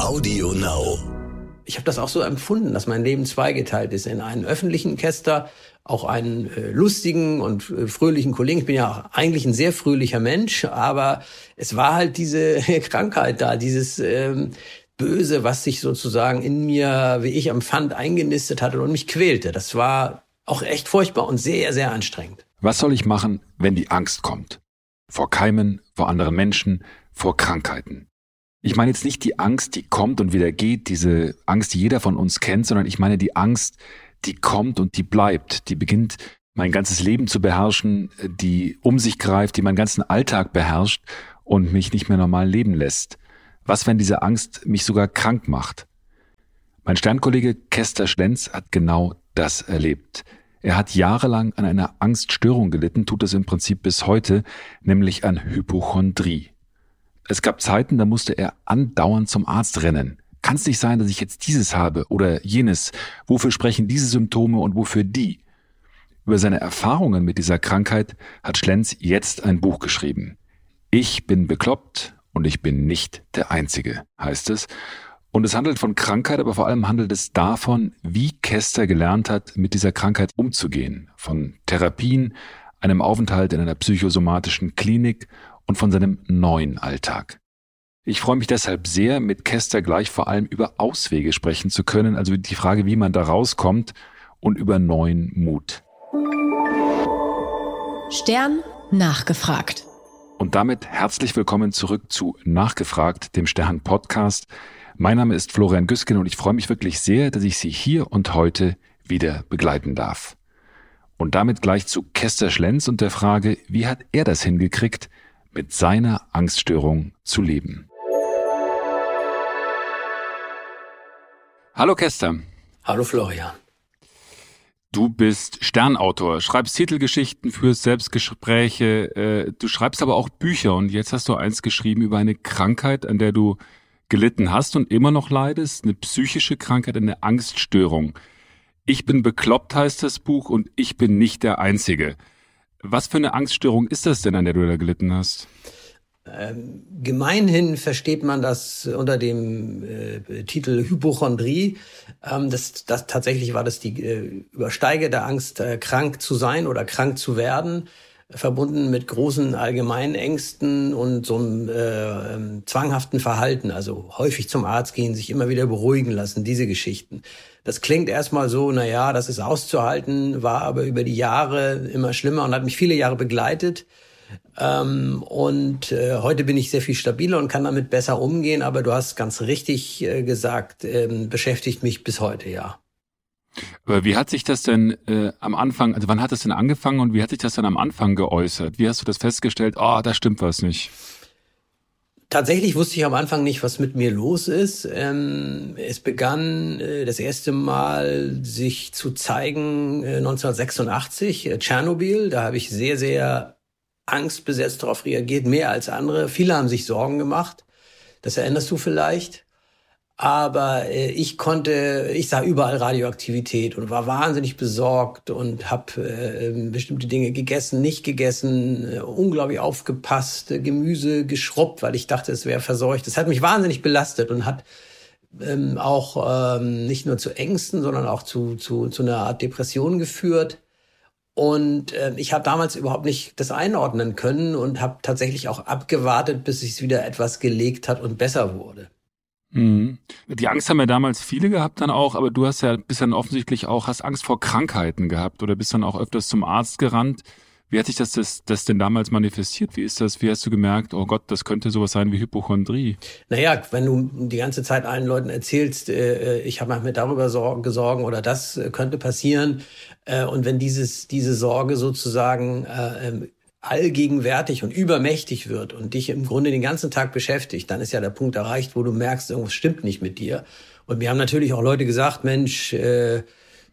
Audio Now. Ich habe das auch so empfunden, dass mein Leben zweigeteilt ist in einen öffentlichen Orchester, auch einen äh, lustigen und äh, fröhlichen Kollegen. Ich bin ja auch eigentlich ein sehr fröhlicher Mensch, aber es war halt diese Krankheit da, dieses ähm, Böse, was sich sozusagen in mir, wie ich empfand, eingenistet hatte und mich quälte. Das war auch echt furchtbar und sehr, sehr anstrengend. Was soll ich machen, wenn die Angst kommt? Vor Keimen, vor anderen Menschen, vor Krankheiten. Ich meine jetzt nicht die Angst, die kommt und wieder geht, diese Angst, die jeder von uns kennt, sondern ich meine die Angst, die kommt und die bleibt, die beginnt mein ganzes Leben zu beherrschen, die um sich greift, die meinen ganzen Alltag beherrscht und mich nicht mehr normal leben lässt. Was, wenn diese Angst mich sogar krank macht? Mein Sternkollege Kester Schlenz hat genau das erlebt. Er hat jahrelang an einer Angststörung gelitten, tut es im Prinzip bis heute, nämlich an Hypochondrie. Es gab Zeiten, da musste er andauernd zum Arzt rennen. Kann es nicht sein, dass ich jetzt dieses habe oder jenes? Wofür sprechen diese Symptome und wofür die? Über seine Erfahrungen mit dieser Krankheit hat Schlenz jetzt ein Buch geschrieben. Ich bin bekloppt, und ich bin nicht der Einzige, heißt es. Und es handelt von Krankheit, aber vor allem handelt es davon, wie Kester gelernt hat, mit dieser Krankheit umzugehen. Von Therapien, einem Aufenthalt in einer psychosomatischen Klinik und von seinem neuen Alltag. Ich freue mich deshalb sehr, mit Kester gleich vor allem über Auswege sprechen zu können, also die Frage, wie man da rauskommt und über neuen Mut. Stern nachgefragt. Und damit herzlich willkommen zurück zu Nachgefragt, dem Stern Podcast. Mein Name ist Florian Güsken und ich freue mich wirklich sehr, dass ich Sie hier und heute wieder begleiten darf. Und damit gleich zu Kester Schlenz und der Frage, wie hat er das hingekriegt, mit seiner Angststörung zu leben? Hallo Kester. Hallo Florian. Du bist Sternautor, schreibst Titelgeschichten, führst Selbstgespräche, äh, du schreibst aber auch Bücher und jetzt hast du eins geschrieben über eine Krankheit, an der du gelitten hast und immer noch leidest, eine psychische Krankheit, eine Angststörung. Ich bin bekloppt heißt das Buch und ich bin nicht der Einzige. Was für eine Angststörung ist das denn, an der du da gelitten hast? Ähm, gemeinhin versteht man das unter dem äh, Titel Hypochondrie. Ähm, das, das tatsächlich war das die äh, übersteigende Angst, äh, krank zu sein oder krank zu werden, verbunden mit großen allgemeinen Ängsten und so einem äh, ähm, zwanghaften Verhalten. Also häufig zum Arzt gehen, sich immer wieder beruhigen lassen, diese Geschichten. Das klingt erstmal so, na ja, das ist auszuhalten, war aber über die Jahre immer schlimmer und hat mich viele Jahre begleitet. Ähm, und äh, heute bin ich sehr viel stabiler und kann damit besser umgehen. Aber du hast ganz richtig äh, gesagt, ähm, beschäftigt mich bis heute, ja. Aber wie hat sich das denn äh, am Anfang, also wann hat es denn angefangen und wie hat sich das dann am Anfang geäußert? Wie hast du das festgestellt? Oh, da stimmt was nicht. Tatsächlich wusste ich am Anfang nicht, was mit mir los ist. Ähm, es begann äh, das erste Mal sich zu zeigen äh, 1986, äh, Tschernobyl. Da habe ich sehr, sehr angstbesetzt darauf reagiert, mehr als andere. Viele haben sich Sorgen gemacht. Das erinnerst du vielleicht. Aber äh, ich konnte, ich sah überall Radioaktivität und war wahnsinnig besorgt und habe äh, bestimmte Dinge gegessen, nicht gegessen, äh, unglaublich aufgepasst, äh, Gemüse geschrubbt, weil ich dachte, es wäre verseucht. Das hat mich wahnsinnig belastet und hat ähm, auch ähm, nicht nur zu Ängsten, sondern auch zu, zu, zu einer Art Depression geführt. Und äh, ich habe damals überhaupt nicht das einordnen können und habe tatsächlich auch abgewartet, bis es wieder etwas gelegt hat und besser wurde. Mhm. Die Angst haben ja damals viele gehabt dann auch, aber du hast ja bist dann offensichtlich auch, hast Angst vor Krankheiten gehabt oder bist dann auch öfters zum Arzt gerannt. Wie hat sich das, das, das denn damals manifestiert? Wie ist das? Wie hast du gemerkt, oh Gott, das könnte sowas sein wie Hypochondrie? Naja, wenn du die ganze Zeit allen Leuten erzählst, äh, ich habe mir darüber Sorgen, Sorgen oder das äh, könnte passieren, äh, und wenn dieses, diese Sorge sozusagen äh, ähm, allgegenwärtig und übermächtig wird und dich im Grunde den ganzen Tag beschäftigt, dann ist ja der Punkt erreicht, wo du merkst, irgendwas stimmt nicht mit dir. Und mir haben natürlich auch Leute gesagt, Mensch, äh,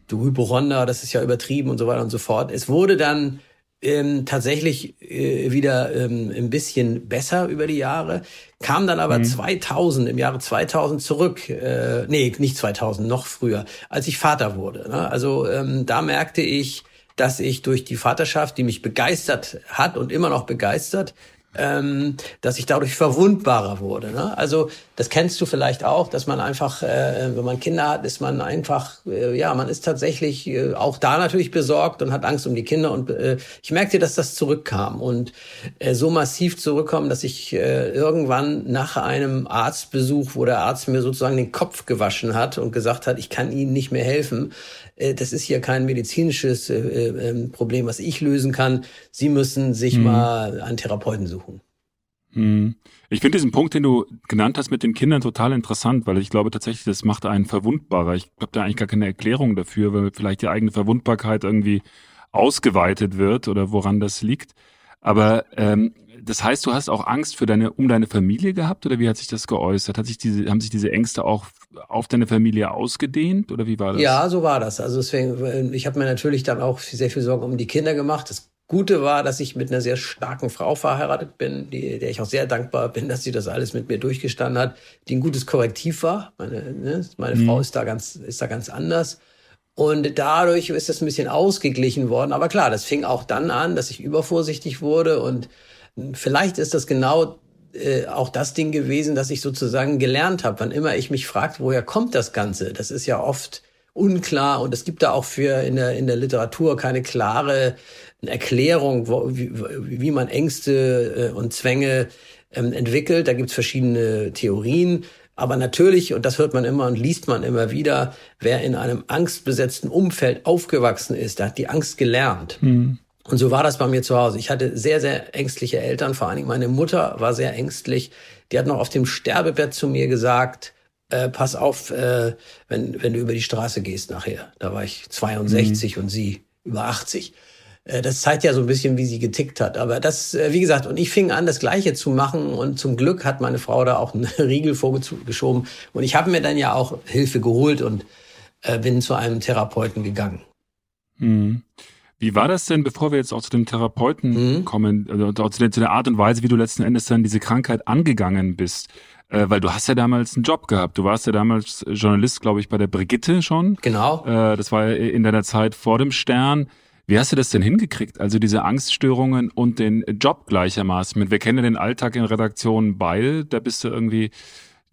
du Hypochonder, das ist ja übertrieben und so weiter und so fort. Es wurde dann ähm, tatsächlich äh, wieder ähm, ein bisschen besser über die Jahre, kam dann aber mhm. 2000, im Jahre 2000 zurück, äh, nee, nicht 2000, noch früher, als ich Vater wurde. Ne? Also ähm, da merkte ich, dass ich durch die Vaterschaft, die mich begeistert hat und immer noch begeistert, ähm, dass ich dadurch verwundbarer wurde. Ne? Also das kennst du vielleicht auch, dass man einfach, äh, wenn man Kinder hat, ist man einfach, äh, ja, man ist tatsächlich äh, auch da natürlich besorgt und hat Angst um die Kinder. Und äh, ich merkte, dass das zurückkam und äh, so massiv zurückkommen, dass ich äh, irgendwann nach einem Arztbesuch, wo der Arzt mir sozusagen den Kopf gewaschen hat und gesagt hat, ich kann Ihnen nicht mehr helfen, das ist hier kein medizinisches äh, äh, Problem, was ich lösen kann. Sie müssen sich mhm. mal einen Therapeuten suchen. Mhm. Ich finde diesen Punkt, den du genannt hast mit den Kindern, total interessant, weil ich glaube tatsächlich, das macht einen verwundbarer. Ich habe da eigentlich gar keine Erklärung dafür, weil vielleicht die eigene Verwundbarkeit irgendwie ausgeweitet wird oder woran das liegt. Aber ähm, das heißt, du hast auch Angst für deine, um deine Familie gehabt oder wie hat sich das geäußert? Hat sich diese, haben sich diese Ängste auch auf deine Familie ausgedehnt oder wie war das? Ja, so war das. Also deswegen, ich habe mir natürlich dann auch sehr viel Sorgen um die Kinder gemacht. Das Gute war, dass ich mit einer sehr starken Frau verheiratet bin, die, der ich auch sehr dankbar bin, dass sie das alles mit mir durchgestanden hat, die ein gutes Korrektiv war. Meine, ne, meine mhm. Frau ist da ganz, ist da ganz anders. Und dadurch ist das ein bisschen ausgeglichen worden. Aber klar, das fing auch dann an, dass ich übervorsichtig wurde und Vielleicht ist das genau äh, auch das Ding gewesen, dass ich sozusagen gelernt habe. Wann immer ich mich fragt, woher kommt das Ganze? Das ist ja oft unklar und es gibt da auch für in der, in der Literatur keine klare Erklärung, wo, wie, wie man Ängste äh, und Zwänge ähm, entwickelt. Da gibt's verschiedene Theorien. Aber natürlich, und das hört man immer und liest man immer wieder, wer in einem angstbesetzten Umfeld aufgewachsen ist, der hat die Angst gelernt. Mhm. Und so war das bei mir zu Hause. Ich hatte sehr, sehr ängstliche Eltern. Vor allen Dingen meine Mutter war sehr ängstlich. Die hat noch auf dem Sterbebett zu mir gesagt, äh, pass auf, äh, wenn, wenn du über die Straße gehst nachher. Da war ich 62 mhm. und sie über 80. Äh, das zeigt ja so ein bisschen, wie sie getickt hat. Aber das, äh, wie gesagt, und ich fing an, das Gleiche zu machen. Und zum Glück hat meine Frau da auch einen Riegel vorgeschoben. Und ich habe mir dann ja auch Hilfe geholt und äh, bin zu einem Therapeuten gegangen. Mhm. Wie war das denn, bevor wir jetzt auch zu dem Therapeuten mhm. kommen, also zu, der, zu der Art und Weise, wie du letzten Endes dann diese Krankheit angegangen bist? Äh, weil du hast ja damals einen Job gehabt. Du warst ja damals Journalist, glaube ich, bei der Brigitte schon. Genau. Äh, das war ja in deiner Zeit vor dem Stern. Wie hast du das denn hingekriegt? Also diese Angststörungen und den Job gleichermaßen. Wir kennen ja den Alltag in Redaktionen beide. Da bist du irgendwie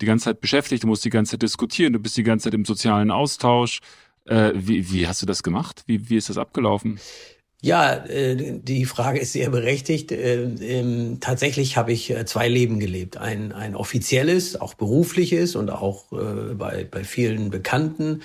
die ganze Zeit beschäftigt, du musst die ganze Zeit diskutieren, du bist die ganze Zeit im sozialen Austausch. Äh, wie, wie hast du das gemacht? Wie, wie ist das abgelaufen? Ja, äh, die Frage ist sehr berechtigt. Äh, ähm, tatsächlich habe ich äh, zwei Leben gelebt. Ein, ein offizielles, auch berufliches und auch bei, bei vielen Bekannten,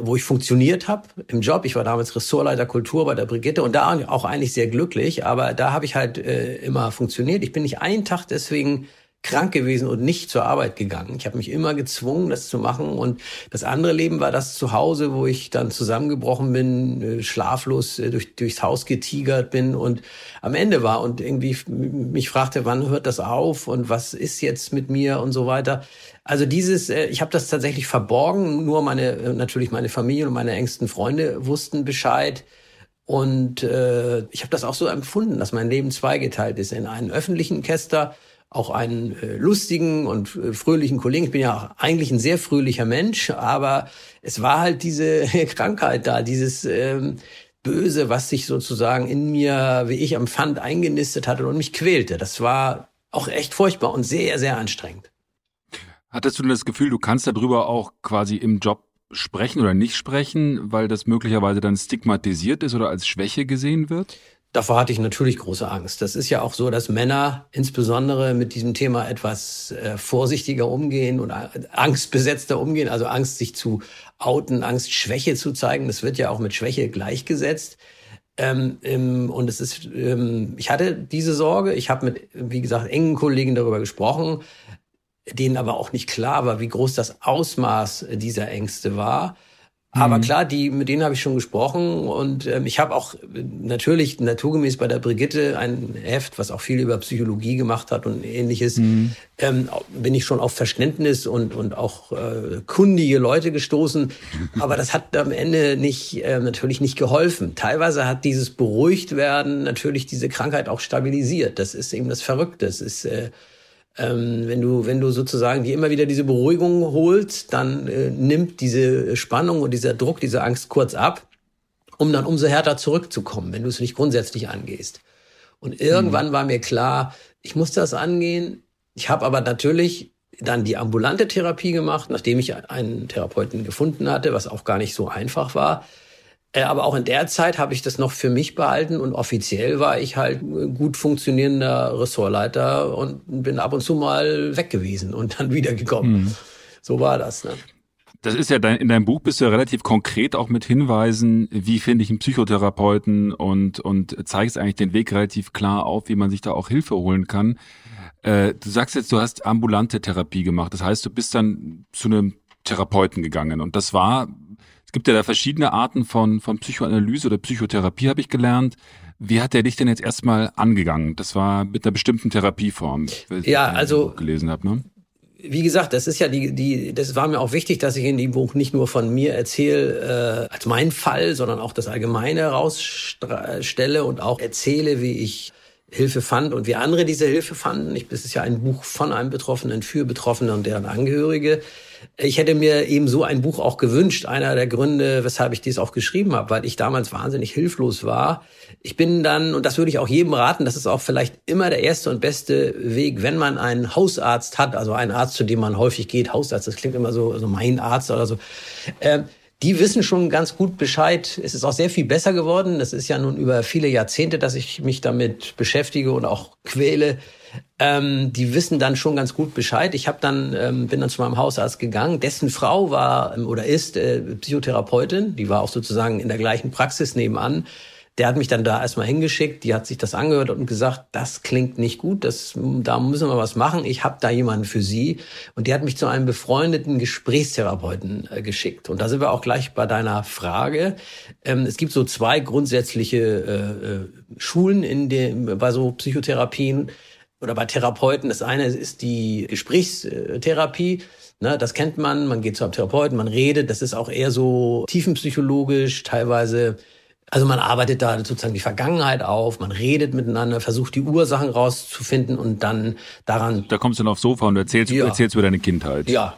wo ich funktioniert habe im Job. Ich war damals Ressortleiter Kultur bei der Brigitte und da auch eigentlich sehr glücklich. Aber da habe ich halt immer funktioniert. Ich bin nicht einen Tag deswegen krank gewesen und nicht zur Arbeit gegangen. Ich habe mich immer gezwungen, das zu machen. Und das andere Leben war das zu Hause, wo ich dann zusammengebrochen bin, äh, schlaflos äh, durch, durchs Haus getigert bin und am Ende war und irgendwie mich fragte, wann hört das auf und was ist jetzt mit mir und so weiter. Also dieses, äh, ich habe das tatsächlich verborgen. Nur meine, natürlich meine Familie und meine engsten Freunde wussten Bescheid. Und äh, ich habe das auch so empfunden, dass mein Leben zweigeteilt ist in einen öffentlichen Käster auch einen äh, lustigen und äh, fröhlichen Kollegen. Ich bin ja eigentlich ein sehr fröhlicher Mensch, aber es war halt diese Krankheit da, dieses ähm, Böse, was sich sozusagen in mir, wie ich empfand, eingenistet hatte und mich quälte. Das war auch echt furchtbar und sehr, sehr anstrengend. Hattest du denn das Gefühl, du kannst darüber auch quasi im Job sprechen oder nicht sprechen, weil das möglicherweise dann stigmatisiert ist oder als Schwäche gesehen wird? Davor hatte ich natürlich große Angst. Das ist ja auch so, dass Männer insbesondere mit diesem Thema etwas äh, vorsichtiger umgehen oder angstbesetzter umgehen, also Angst, sich zu outen, Angst, Schwäche zu zeigen. Das wird ja auch mit Schwäche gleichgesetzt. Ähm, ähm, und es ist, ähm, ich hatte diese Sorge. Ich habe mit, wie gesagt, engen Kollegen darüber gesprochen, denen aber auch nicht klar war, wie groß das Ausmaß dieser Ängste war. Aber mhm. klar, die, mit denen habe ich schon gesprochen und ähm, ich habe auch natürlich naturgemäß bei der Brigitte ein Heft, was auch viel über Psychologie gemacht hat und ähnliches, mhm. ähm, bin ich schon auf Verständnis und, und auch äh, kundige Leute gestoßen. Aber das hat am Ende nicht, äh, natürlich nicht geholfen. Teilweise hat dieses beruhigt werden natürlich diese Krankheit auch stabilisiert. Das ist eben das Verrückte. Das ist äh, ähm, wenn du, wenn du sozusagen dir immer wieder diese Beruhigung holst, dann äh, nimmt diese Spannung und dieser Druck, diese Angst kurz ab, um dann umso härter zurückzukommen, wenn du es nicht grundsätzlich angehst. Und irgendwann mhm. war mir klar, ich muss das angehen. Ich habe aber natürlich dann die ambulante Therapie gemacht, nachdem ich einen Therapeuten gefunden hatte, was auch gar nicht so einfach war. Äh, aber auch in der Zeit habe ich das noch für mich behalten und offiziell war ich halt gut funktionierender Ressortleiter und bin ab und zu mal weg gewesen und dann wieder gekommen. Mhm. So war das. Ne? Das ist ja dein, in deinem Buch bist du ja relativ konkret auch mit Hinweisen, wie finde ich einen Psychotherapeuten und, und zeigst eigentlich den Weg relativ klar auf, wie man sich da auch Hilfe holen kann. Äh, du sagst jetzt, du hast ambulante Therapie gemacht. Das heißt, du bist dann zu einem Therapeuten gegangen. Und das war, gibt ja da verschiedene Arten von, von Psychoanalyse oder Psychotherapie, habe ich gelernt. Wie hat der dich denn jetzt erstmal angegangen? Das war mit einer bestimmten Therapieform, ja, also gelesen habe, ne? wie gesagt, das ist ja die, die, das war mir auch wichtig, dass ich in dem Buch nicht nur von mir erzähle, äh, als mein Fall, sondern auch das Allgemeine herausstelle und auch erzähle, wie ich Hilfe fand und wie andere diese Hilfe fanden. Ich, das ist ja ein Buch von einem Betroffenen für Betroffene und deren Angehörige. Ich hätte mir eben so ein Buch auch gewünscht. Einer der Gründe, weshalb ich dies auch geschrieben habe, weil ich damals wahnsinnig hilflos war. Ich bin dann, und das würde ich auch jedem raten, das ist auch vielleicht immer der erste und beste Weg, wenn man einen Hausarzt hat, also einen Arzt, zu dem man häufig geht, Hausarzt, das klingt immer so, also mein Arzt oder so. Äh, die wissen schon ganz gut Bescheid. Es ist auch sehr viel besser geworden. Das ist ja nun über viele Jahrzehnte, dass ich mich damit beschäftige und auch quäle. Ähm, die wissen dann schon ganz gut Bescheid. Ich habe dann ähm, bin dann zu meinem Hausarzt gegangen. Dessen Frau war ähm, oder ist äh, Psychotherapeutin. Die war auch sozusagen in der gleichen Praxis nebenan. Der hat mich dann da erstmal hingeschickt, die hat sich das angehört und gesagt, das klingt nicht gut, das, da müssen wir was machen, ich habe da jemanden für Sie. Und die hat mich zu einem befreundeten Gesprächstherapeuten äh, geschickt. Und da sind wir auch gleich bei deiner Frage. Ähm, es gibt so zwei grundsätzliche äh, äh, Schulen in dem, bei so Psychotherapien oder bei Therapeuten. Das eine ist die Gesprächstherapie. Ne, das kennt man, man geht zu einem Therapeuten, man redet, das ist auch eher so tiefenpsychologisch, teilweise also man arbeitet da sozusagen die Vergangenheit auf, man redet miteinander, versucht die Ursachen rauszufinden und dann daran. Da kommst du dann aufs Sofa und erzählst, ja. erzählst über deine Kindheit. Ja.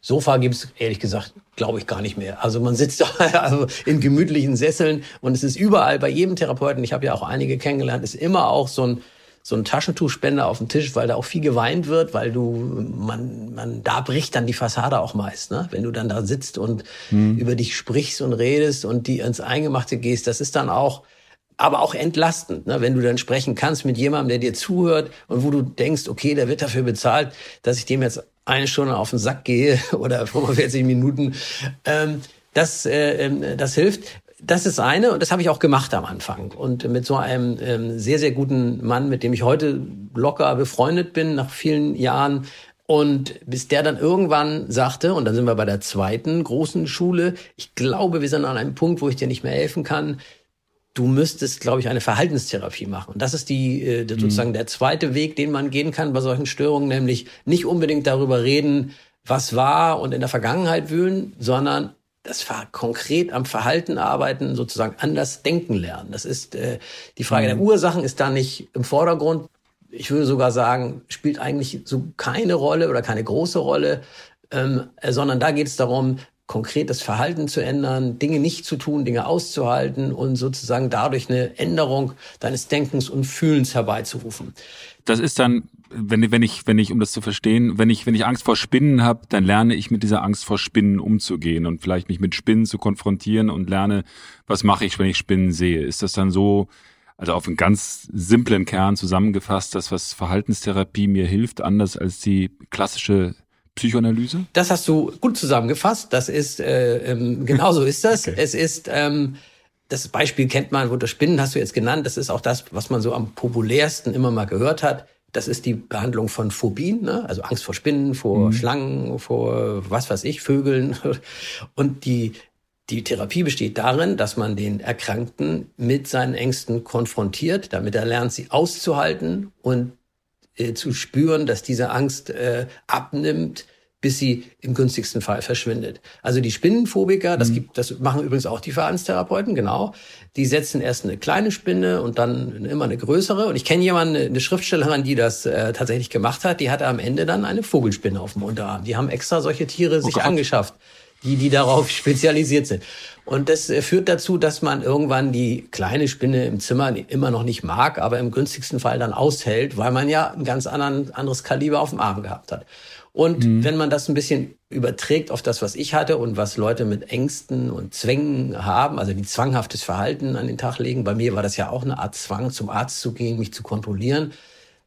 Sofa gibt's ehrlich gesagt, glaube ich, gar nicht mehr. Also man sitzt da also in gemütlichen Sesseln und es ist überall bei jedem Therapeuten, ich habe ja auch einige kennengelernt, ist immer auch so ein so ein Taschentuchspender auf dem Tisch, weil da auch viel geweint wird, weil du, man, man, da bricht dann die Fassade auch meist, ne? Wenn du dann da sitzt und mhm. über dich sprichst und redest und die ins Eingemachte gehst, das ist dann auch, aber auch entlastend, ne? wenn du dann sprechen kannst mit jemandem, der dir zuhört und wo du denkst, okay, der wird dafür bezahlt, dass ich dem jetzt eine Stunde auf den Sack gehe oder 45 Minuten. Ähm, das, äh, ähm, das hilft das ist eine und das habe ich auch gemacht am Anfang. Und mit so einem ähm, sehr, sehr guten Mann, mit dem ich heute locker befreundet bin, nach vielen Jahren. Und bis der dann irgendwann sagte, und dann sind wir bei der zweiten großen Schule, ich glaube, wir sind an einem Punkt, wo ich dir nicht mehr helfen kann. Du müsstest, glaube ich, eine Verhaltenstherapie machen. Und das ist die äh, mhm. sozusagen der zweite Weg, den man gehen kann bei solchen Störungen, nämlich nicht unbedingt darüber reden, was war und in der Vergangenheit wühlen, sondern das war konkret am Verhalten arbeiten, sozusagen anders denken lernen. Das ist äh, die Frage mhm. der Ursachen ist da nicht im Vordergrund. Ich würde sogar sagen, spielt eigentlich so keine Rolle oder keine große Rolle, ähm, äh, sondern da geht es darum, konkret das Verhalten zu ändern, Dinge nicht zu tun, Dinge auszuhalten und sozusagen dadurch eine Änderung deines Denkens und Fühlens herbeizurufen. Das ist dann wenn, wenn ich, wenn ich, um das zu verstehen, wenn ich, wenn ich Angst vor Spinnen habe, dann lerne ich mit dieser Angst vor Spinnen umzugehen und vielleicht mich mit Spinnen zu konfrontieren und lerne, was mache ich, wenn ich Spinnen sehe. Ist das dann so, also auf einen ganz simplen Kern zusammengefasst, das, was Verhaltenstherapie mir hilft, anders als die klassische Psychoanalyse? Das hast du gut zusammengefasst. Das ist, äh, ähm, genau so ist das. okay. Es ist, ähm, das Beispiel kennt man, wo das Spinnen hast du jetzt genannt. Das ist auch das, was man so am populärsten immer mal gehört hat. Das ist die Behandlung von Phobien, ne? also Angst vor Spinnen, vor mhm. Schlangen, vor was weiß ich, Vögeln. Und die, die Therapie besteht darin, dass man den Erkrankten mit seinen Ängsten konfrontiert, damit er lernt, sie auszuhalten und äh, zu spüren, dass diese Angst äh, abnimmt, bis sie im günstigsten Fall verschwindet. Also die Spinnenphobiker, das mhm. gibt, das machen übrigens auch die Verhaltenstherapeuten, genau. Die setzen erst eine kleine Spinne und dann immer eine größere. Und ich kenne jemanden, eine Schriftstellerin, die das äh, tatsächlich gemacht hat. Die hatte am Ende dann eine Vogelspinne auf dem Unterarm. Die haben extra solche Tiere oh sich Gott. angeschafft. die, die darauf spezialisiert sind. Und das äh, führt dazu, dass man irgendwann die kleine Spinne im Zimmer immer noch nicht mag, aber im günstigsten Fall dann aushält, weil man ja ein ganz anderen, anderes Kaliber auf dem Arm gehabt hat. Und mhm. wenn man das ein bisschen überträgt auf das, was ich hatte und was Leute mit Ängsten und Zwängen haben, also die zwanghaftes Verhalten an den Tag legen, bei mir war das ja auch eine Art Zwang, zum Arzt zu gehen, mich zu kontrollieren,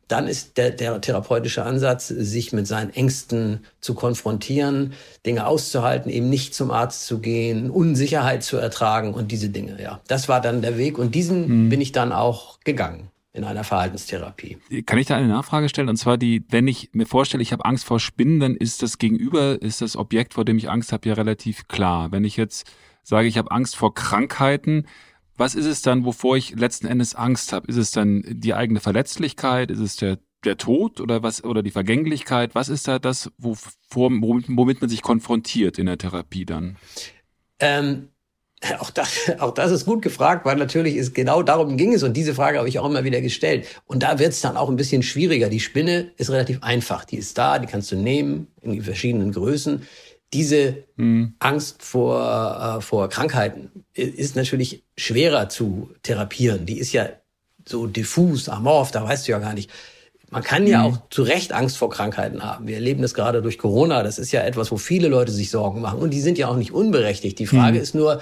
dann ist der, der therapeutische Ansatz, sich mit seinen Ängsten zu konfrontieren, Dinge auszuhalten, eben nicht zum Arzt zu gehen, Unsicherheit zu ertragen und diese Dinge. Ja, das war dann der Weg und diesen hm. bin ich dann auch gegangen in einer Verhaltenstherapie. Kann ich da eine Nachfrage stellen? Und zwar die, wenn ich mir vorstelle, ich habe Angst vor Spinnen, dann ist das Gegenüber, ist das Objekt, vor dem ich Angst habe, ja relativ klar. Wenn ich jetzt sage, ich habe Angst vor Krankheiten, was ist es dann, wovor ich letzten Endes Angst habe? Ist es dann die eigene Verletzlichkeit? Ist es der, der Tod oder was oder die Vergänglichkeit? Was ist da das, wovor, womit, womit man sich konfrontiert in der Therapie dann? Ähm, auch das, auch das ist gut gefragt, weil natürlich ist genau darum ging es und diese Frage habe ich auch immer wieder gestellt. Und da wird es dann auch ein bisschen schwieriger. Die Spinne ist relativ einfach. Die ist da, die kannst du nehmen in verschiedenen Größen diese mhm. Angst vor, äh, vor Krankheiten ist natürlich schwerer zu therapieren. Die ist ja so diffus, amorph, da weißt du ja gar nicht. Man kann ja mhm. auch zu Recht Angst vor Krankheiten haben. Wir erleben das gerade durch Corona. Das ist ja etwas, wo viele Leute sich Sorgen machen. Und die sind ja auch nicht unberechtigt. Die Frage mhm. ist nur,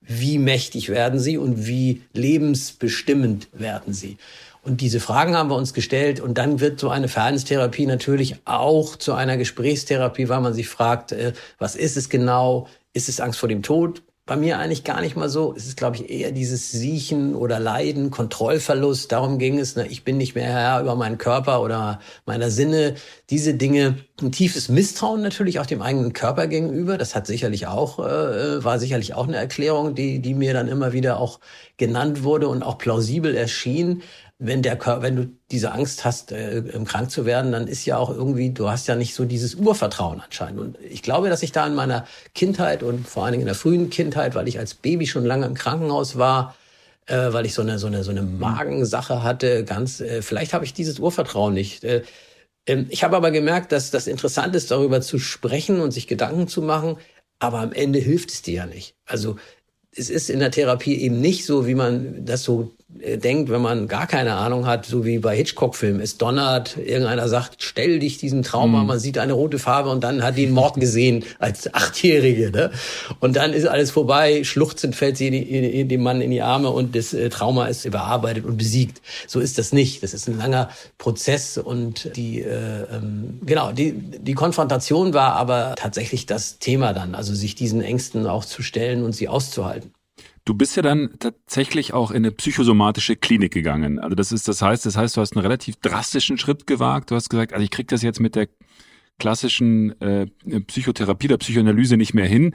wie mächtig werden sie und wie lebensbestimmend werden sie? Und diese Fragen haben wir uns gestellt. Und dann wird so eine Verhaltenstherapie natürlich auch zu einer Gesprächstherapie, weil man sich fragt, äh, was ist es genau? Ist es Angst vor dem Tod? Bei mir eigentlich gar nicht mal so. Es ist, glaube ich, eher dieses Siechen oder Leiden, Kontrollverlust. Darum ging es. Ne? Ich bin nicht mehr Herr über meinen Körper oder meiner Sinne. Diese Dinge. Ein tiefes Misstrauen natürlich auch dem eigenen Körper gegenüber. Das hat sicherlich auch, äh, war sicherlich auch eine Erklärung, die, die mir dann immer wieder auch genannt wurde und auch plausibel erschien wenn der Körper, wenn du diese Angst hast, äh, krank zu werden, dann ist ja auch irgendwie, du hast ja nicht so dieses Urvertrauen anscheinend. Und ich glaube, dass ich da in meiner Kindheit und vor allen Dingen in der frühen Kindheit, weil ich als Baby schon lange im Krankenhaus war, äh, weil ich so eine so eine so eine Magensache hatte, ganz, äh, vielleicht habe ich dieses Urvertrauen nicht. Äh, ähm, ich habe aber gemerkt, dass das interessant ist, darüber zu sprechen und sich Gedanken zu machen, aber am Ende hilft es dir ja nicht. Also es ist in der Therapie eben nicht so, wie man das so denkt, wenn man gar keine Ahnung hat, so wie bei Hitchcock-Filmen. Es donnert, irgendeiner sagt, stell dich diesem Trauma, mhm. man sieht eine rote Farbe und dann hat die einen Mord gesehen als Achtjährige. Ne? Und dann ist alles vorbei, schluchzend fällt sie dem Mann in die Arme und das äh, Trauma ist überarbeitet und besiegt. So ist das nicht. Das ist ein langer Prozess und die, äh, ähm, genau, die, die Konfrontation war aber tatsächlich das Thema dann, also sich diesen Ängsten auch zu stellen und sie auszuhalten. Du bist ja dann tatsächlich auch in eine psychosomatische Klinik gegangen. Also das ist, das heißt, das heißt, du hast einen relativ drastischen Schritt gewagt. Du hast gesagt, also ich krieg das jetzt mit der klassischen äh, Psychotherapie der Psychoanalyse nicht mehr hin.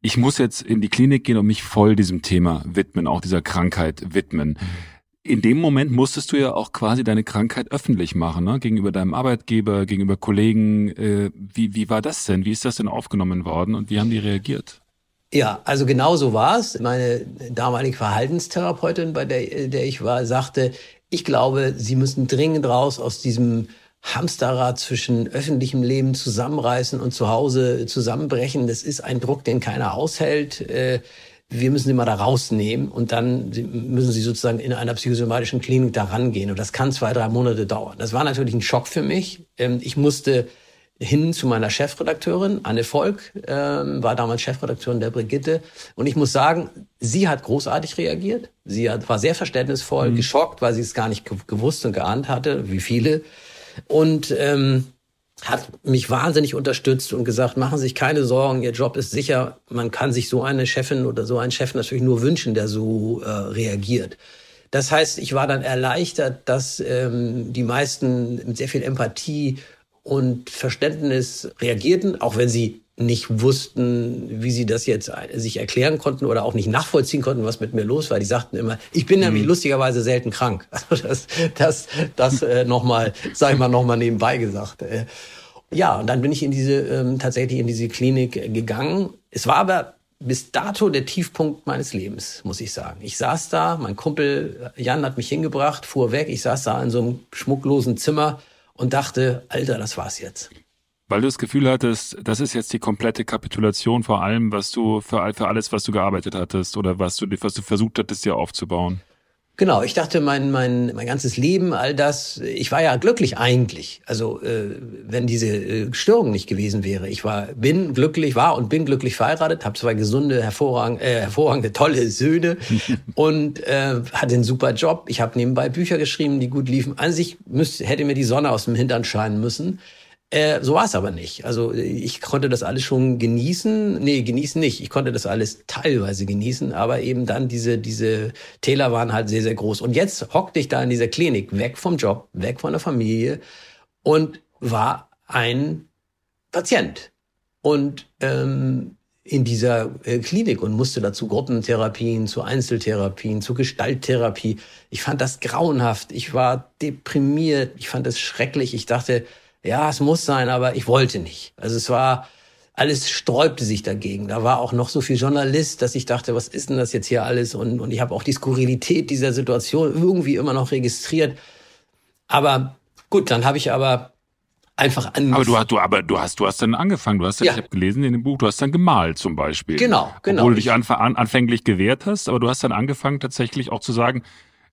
Ich muss jetzt in die Klinik gehen und mich voll diesem Thema widmen, auch dieser Krankheit widmen. In dem Moment musstest du ja auch quasi deine Krankheit öffentlich machen, ne? gegenüber deinem Arbeitgeber, gegenüber Kollegen. Äh, wie, wie war das denn? Wie ist das denn aufgenommen worden und wie haben die reagiert? Ja, also genau so war es. Meine damalige Verhaltenstherapeutin, bei der, der ich war, sagte, ich glaube, Sie müssen dringend raus aus diesem Hamsterrad zwischen öffentlichem Leben zusammenreißen und zu Hause zusammenbrechen. Das ist ein Druck, den keiner aushält. Äh, wir müssen sie mal da rausnehmen und dann müssen sie sozusagen in einer psychosomatischen Klinik da rangehen. Und das kann zwei, drei Monate dauern. Das war natürlich ein Schock für mich. Ähm, ich musste hin zu meiner Chefredakteurin, Anne Volk, ähm, war damals Chefredakteurin der Brigitte. Und ich muss sagen, sie hat großartig reagiert. Sie hat, war sehr verständnisvoll, mhm. geschockt, weil sie es gar nicht gewusst und geahnt hatte, wie viele. Und ähm, hat mich wahnsinnig unterstützt und gesagt, machen Sie sich keine Sorgen, Ihr Job ist sicher. Man kann sich so eine Chefin oder so einen Chef natürlich nur wünschen, der so äh, reagiert. Das heißt, ich war dann erleichtert, dass ähm, die meisten mit sehr viel Empathie und Verständnis reagierten, auch wenn sie nicht wussten, wie sie das jetzt sich erklären konnten oder auch nicht nachvollziehen konnten, was mit mir los war. Die sagten immer, ich bin nämlich mhm. lustigerweise selten krank. Also das, das, das äh, nochmal, sag ich mal, nochmal nebenbei gesagt. Äh, ja, und dann bin ich in diese ähm, tatsächlich in diese Klinik äh, gegangen. Es war aber bis dato der Tiefpunkt meines Lebens, muss ich sagen. Ich saß da, mein Kumpel Jan hat mich hingebracht, fuhr weg. Ich saß da in so einem schmucklosen Zimmer und dachte, Alter, das war's jetzt. Weil du das Gefühl hattest, das ist jetzt die komplette Kapitulation vor allem, was du für, für alles, was du gearbeitet hattest oder was du, was du versucht hattest, dir aufzubauen. Genau, ich dachte, mein, mein, mein ganzes Leben, all das, ich war ja glücklich eigentlich. Also äh, wenn diese äh, Störung nicht gewesen wäre. Ich war, bin glücklich, war und bin glücklich verheiratet, habe zwei gesunde, hervorragende, äh, hervorragende, tolle Söhne und äh, hatte einen super Job. Ich habe nebenbei Bücher geschrieben, die gut liefen. An sich müsste, hätte mir die Sonne aus dem Hintern scheinen müssen. Äh, so war es aber nicht. Also ich konnte das alles schon genießen. Nee, genießen nicht. Ich konnte das alles teilweise genießen, aber eben dann diese, diese Täler waren halt sehr, sehr groß. Und jetzt hockte ich da in dieser Klinik, weg vom Job, weg von der Familie und war ein Patient. Und ähm, in dieser äh, Klinik und musste dazu Gruppentherapien, zu Einzeltherapien, zu Gestalttherapie. Ich fand das grauenhaft. Ich war deprimiert. Ich fand das schrecklich. Ich dachte, ja, es muss sein, aber ich wollte nicht. Also es war, alles sträubte sich dagegen. Da war auch noch so viel Journalist, dass ich dachte, was ist denn das jetzt hier alles? Und, und ich habe auch die Skurrilität dieser Situation irgendwie immer noch registriert. Aber gut, dann habe ich aber einfach angefangen. Aber du hast, du, aber du hast, du hast dann angefangen. Du hast, ja. ich habe gelesen in dem Buch, du hast dann gemalt zum Beispiel. Genau, genau. Obwohl du dich an, anfänglich gewehrt hast, aber du hast dann angefangen tatsächlich auch zu sagen,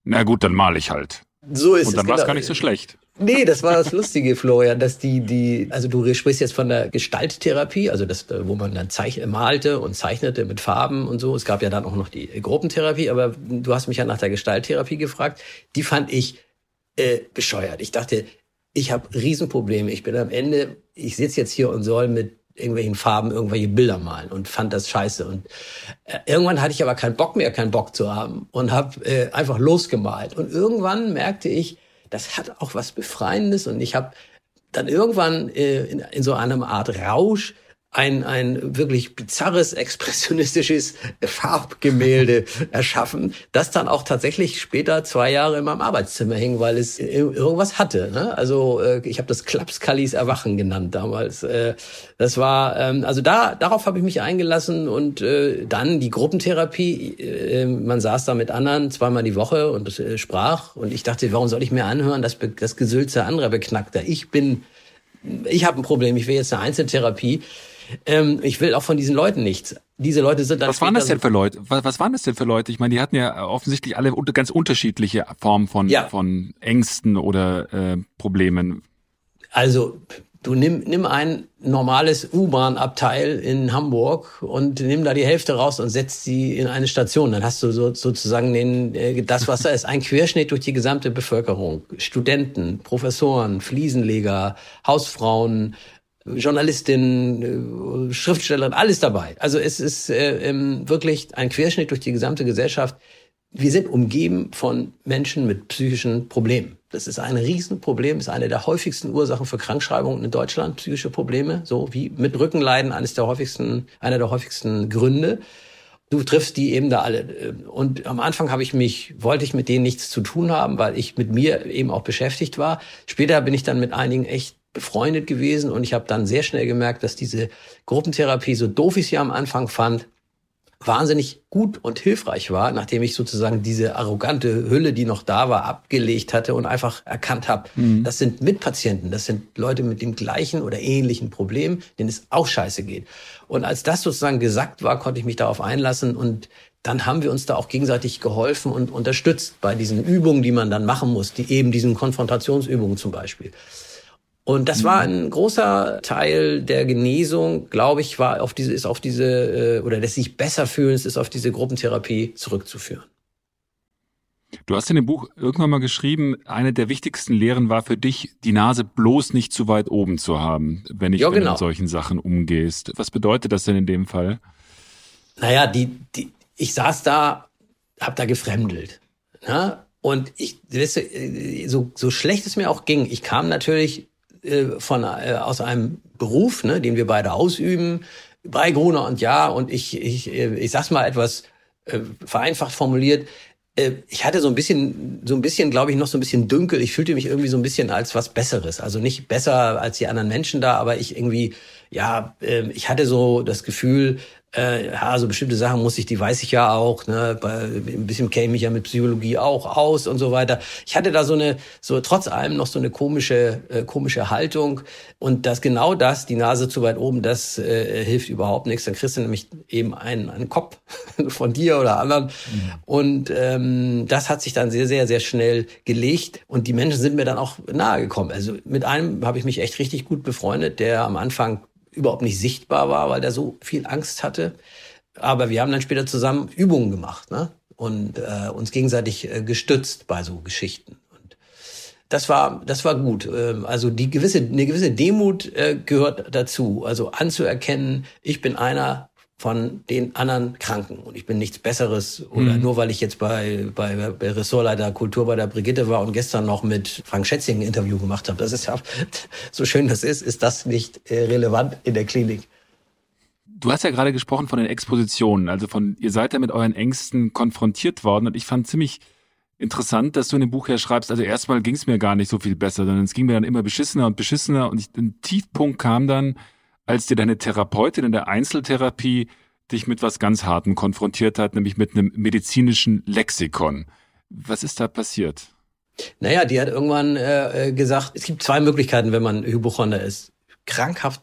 na gut, dann male ich halt. So ist Und dann es. war es genau. gar nicht so schlecht. Nee, das war das Lustige, Florian, dass die, die, also du sprichst jetzt von der Gestalttherapie, also das, wo man dann zeich, malte und zeichnete mit Farben und so. Es gab ja dann auch noch die Gruppentherapie, aber du hast mich ja nach der Gestalttherapie gefragt. Die fand ich äh, bescheuert. Ich dachte, ich habe Riesenprobleme. Ich bin am Ende, ich sitze jetzt hier und soll mit irgendwelchen Farben irgendwelche Bilder malen und fand das scheiße. Und äh, irgendwann hatte ich aber keinen Bock mehr, keinen Bock zu haben und habe äh, einfach losgemalt. Und irgendwann merkte ich, das hat auch was Befreiendes und ich habe dann irgendwann äh, in, in so einer Art Rausch ein, ein wirklich bizarres, expressionistisches Farbgemälde erschaffen, das dann auch tatsächlich später zwei Jahre in meinem Arbeitszimmer hing, weil es irgendwas hatte. Ne? Also äh, ich habe das Klapskallis Erwachen genannt damals. Äh, das war, ähm, also da darauf habe ich mich eingelassen und äh, dann die Gruppentherapie. Man saß da mit anderen zweimal die Woche und sprach und ich dachte, warum soll ich mir anhören, dass das Gesülze anderer Beknackter? Ich bin, ich habe ein Problem, ich will jetzt eine Einzeltherapie. Ähm, ich will auch von diesen Leuten nichts. Diese Leute sind dann. Was waren das denn für Leute? Was, was waren das denn für Leute? Ich meine, die hatten ja offensichtlich alle ganz unterschiedliche Formen von, ja. von Ängsten oder äh, Problemen. Also du nimm, nimm ein normales U-Bahn-Abteil in Hamburg und nimm da die Hälfte raus und setz sie in eine Station. Dann hast du so, sozusagen den, äh, das, was da ist, ein Querschnitt durch die gesamte Bevölkerung. Studenten, Professoren, Fliesenleger, Hausfrauen, Journalistin, äh, Schriftstellerin, alles dabei. Also es ist äh, ähm, wirklich ein Querschnitt durch die gesamte Gesellschaft. Wir sind umgeben von Menschen mit psychischen Problemen. Das ist ein Riesenproblem, ist eine der häufigsten Ursachen für Krankschreibungen in Deutschland, psychische Probleme, so wie mit Rückenleiden eines der häufigsten, einer der häufigsten Gründe. Du triffst die eben da alle. Und am Anfang habe ich mich, wollte ich mit denen nichts zu tun haben, weil ich mit mir eben auch beschäftigt war. Später bin ich dann mit einigen echt befreundet gewesen und ich habe dann sehr schnell gemerkt, dass diese Gruppentherapie, so doof ich sie am Anfang fand, wahnsinnig gut und hilfreich war, nachdem ich sozusagen diese arrogante Hülle, die noch da war, abgelegt hatte und einfach erkannt habe, mhm. das sind Mitpatienten, das sind Leute mit dem gleichen oder ähnlichen Problem, denen es auch scheiße geht. Und als das sozusagen gesagt war, konnte ich mich darauf einlassen und dann haben wir uns da auch gegenseitig geholfen und unterstützt bei diesen Übungen, die man dann machen muss, die eben diesen Konfrontationsübungen zum Beispiel. Und das war ein großer Teil der Genesung, glaube ich, war auf diese, ist auf diese, äh, oder des sich besser fühlens ist auf diese Gruppentherapie zurückzuführen. Du hast in dem Buch irgendwann mal geschrieben, eine der wichtigsten Lehren war für dich, die Nase bloß nicht zu weit oben zu haben, wenn ich ja, genau. mit solchen Sachen umgehst. Was bedeutet das denn in dem Fall? Naja, die, die, ich saß da, hab da gefremdelt. Ne? Und ich, weißt du, äh, so, so schlecht es mir auch ging, ich kam natürlich äh, von, äh, aus einem Beruf, ne, den wir beide ausüben, bei Gruner und Ja. Und ich, ich, äh, ich sag's mal etwas äh, vereinfacht formuliert. Äh, ich hatte so ein bisschen, so ein bisschen, glaube ich, noch so ein bisschen dünkel. Ich fühlte mich irgendwie so ein bisschen als was Besseres. Also nicht besser als die anderen Menschen da, aber ich irgendwie, ja, äh, ich hatte so das Gefühl, äh, ja, so bestimmte Sachen muss ich, die weiß ich ja auch, ne, bei, ein bisschen käme ich ja mit Psychologie auch aus und so weiter. Ich hatte da so eine, so trotz allem noch so eine komische, äh, komische Haltung und das genau das, die Nase zu weit oben, das äh, hilft überhaupt nichts. Dann kriegst du nämlich eben einen, einen Kopf von dir oder anderen mhm. und ähm, das hat sich dann sehr, sehr, sehr schnell gelegt und die Menschen sind mir dann auch nahe gekommen. Also mit einem habe ich mich echt richtig gut befreundet, der am Anfang überhaupt nicht sichtbar war, weil der so viel Angst hatte. Aber wir haben dann später zusammen Übungen gemacht ne? und äh, uns gegenseitig äh, gestützt bei so Geschichten. Und das war, das war gut. Ähm, also die gewisse, eine gewisse Demut äh, gehört dazu. Also anzuerkennen, ich bin einer von den anderen Kranken und ich bin nichts Besseres oder mhm. nur weil ich jetzt bei, bei, bei Ressortleiter Kultur bei der Brigitte war und gestern noch mit Frank Schätzing ein Interview gemacht habe. Das ist ja, so schön das ist, ist das nicht äh, relevant in der Klinik. Du hast ja gerade gesprochen von den Expositionen, also von, ihr seid ja mit euren Ängsten konfrontiert worden und ich fand ziemlich interessant, dass du in dem Buch ja schreibst, also erstmal ging es mir gar nicht so viel besser, sondern es ging mir dann immer beschissener und beschissener und ich, ein Tiefpunkt kam dann, als dir deine Therapeutin in der Einzeltherapie dich mit was ganz Hartem konfrontiert hat, nämlich mit einem medizinischen Lexikon. Was ist da passiert? Naja, die hat irgendwann äh, äh, gesagt, es gibt zwei Möglichkeiten, wenn man Hypochonder ist. Krankhaft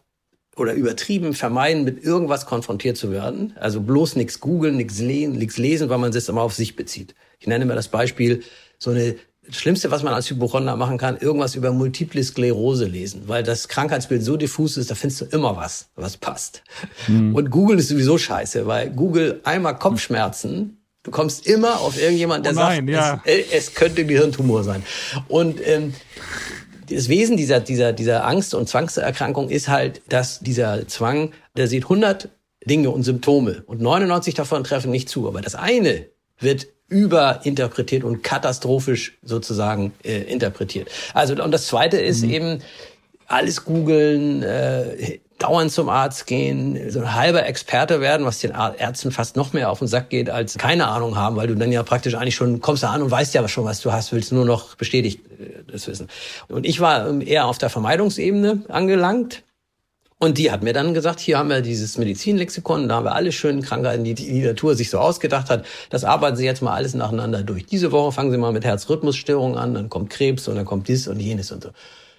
oder übertrieben vermeiden, mit irgendwas konfrontiert zu werden. Also bloß nichts googeln, nichts lesen, weil man es immer auf sich bezieht. Ich nenne mir das Beispiel, so eine Schlimmste, was man als Hypochonder machen kann, irgendwas über Multiple Sklerose lesen, weil das Krankheitsbild so diffus ist, da findest du immer was, was passt. Mhm. Und Google ist sowieso scheiße, weil Google einmal Kopfschmerzen, du kommst immer auf irgendjemand, der oh nein, sagt, ja. es, äh, es, könnte Gehirntumor sein. Und ähm, das Wesen dieser, dieser, dieser Angst- und Zwangserkrankung ist halt, dass dieser Zwang, der sieht 100 Dinge und Symptome und 99 davon treffen nicht zu. Aber das eine wird überinterpretiert und katastrophisch sozusagen äh, interpretiert. Also und das Zweite ist mhm. eben alles googeln, äh, dauernd zum Arzt gehen, so ein halber Experte werden, was den Ärzten fast noch mehr auf den Sack geht, als keine Ahnung haben, weil du dann ja praktisch eigentlich schon kommst da an und weißt ja schon, was du hast, willst nur noch bestätigt äh, das wissen. Und ich war ähm, eher auf der Vermeidungsebene angelangt und die hat mir dann gesagt, hier haben wir dieses Medizinlexikon, da haben wir alle schönen Krankheiten, die die Natur sich so ausgedacht hat. Das arbeiten Sie jetzt mal alles nacheinander durch. Diese Woche fangen Sie mal mit Herzrhythmusstörungen an, dann kommt Krebs und dann kommt dies und jenes und so.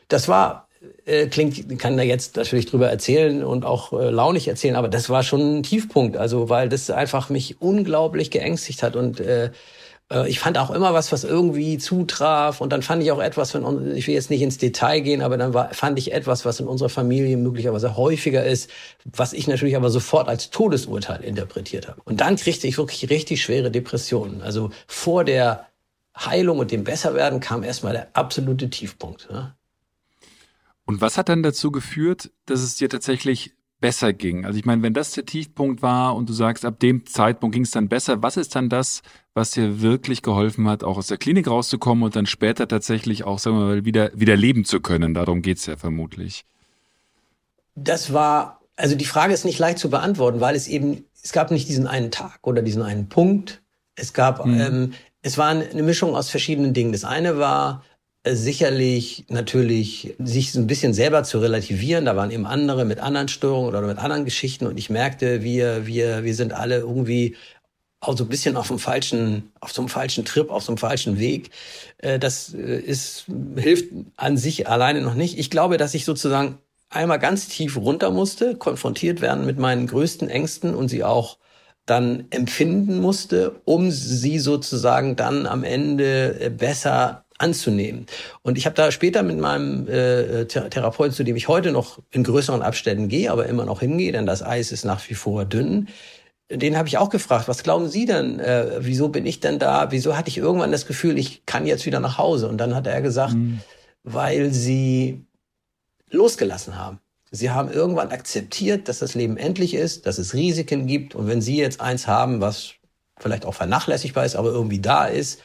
Das war äh, klingt, kann da jetzt natürlich drüber erzählen und auch äh, launig erzählen, aber das war schon ein Tiefpunkt, also weil das einfach mich unglaublich geängstigt hat und äh, ich fand auch immer was, was irgendwie zutraf. Und dann fand ich auch etwas, wenn, ich will jetzt nicht ins Detail gehen, aber dann war, fand ich etwas, was in unserer Familie möglicherweise häufiger ist, was ich natürlich aber sofort als Todesurteil interpretiert habe. Und dann kriegte ich wirklich richtig schwere Depressionen. Also vor der Heilung und dem Besserwerden kam erstmal der absolute Tiefpunkt. Ne? Und was hat dann dazu geführt, dass es dir tatsächlich besser ging? Also ich meine, wenn das der Tiefpunkt war und du sagst, ab dem Zeitpunkt ging es dann besser, was ist dann das, was dir wirklich geholfen hat, auch aus der Klinik rauszukommen und dann später tatsächlich auch, sagen wir mal, wieder, wieder leben zu können? Darum geht's ja vermutlich. Das war, also die Frage ist nicht leicht zu beantworten, weil es eben, es gab nicht diesen einen Tag oder diesen einen Punkt. Es gab, mhm. ähm, es war eine Mischung aus verschiedenen Dingen. Das eine war, sicherlich natürlich sich so ein bisschen selber zu relativieren. Da waren eben andere mit anderen Störungen oder mit anderen Geschichten und ich merkte, wir, wir, wir sind alle irgendwie auch so ein bisschen auf dem falschen, auf so einem falschen Trip, auf so einem falschen Weg. Äh, das äh, ist, hilft an sich alleine noch nicht. Ich glaube, dass ich sozusagen einmal ganz tief runter musste, konfrontiert werden mit meinen größten Ängsten und sie auch dann empfinden musste, um sie sozusagen dann am Ende besser anzunehmen. Und ich habe da später mit meinem äh, Therapeuten, zu dem ich heute noch in größeren Abständen gehe, aber immer noch hingehe, denn das Eis ist nach wie vor dünn, den habe ich auch gefragt, was glauben Sie denn, äh, wieso bin ich denn da? Wieso hatte ich irgendwann das Gefühl, ich kann jetzt wieder nach Hause? Und dann hat er gesagt, mhm. weil Sie losgelassen haben. Sie haben irgendwann akzeptiert, dass das Leben endlich ist, dass es Risiken gibt. Und wenn Sie jetzt eins haben, was vielleicht auch vernachlässigbar ist, aber irgendwie da ist, äh,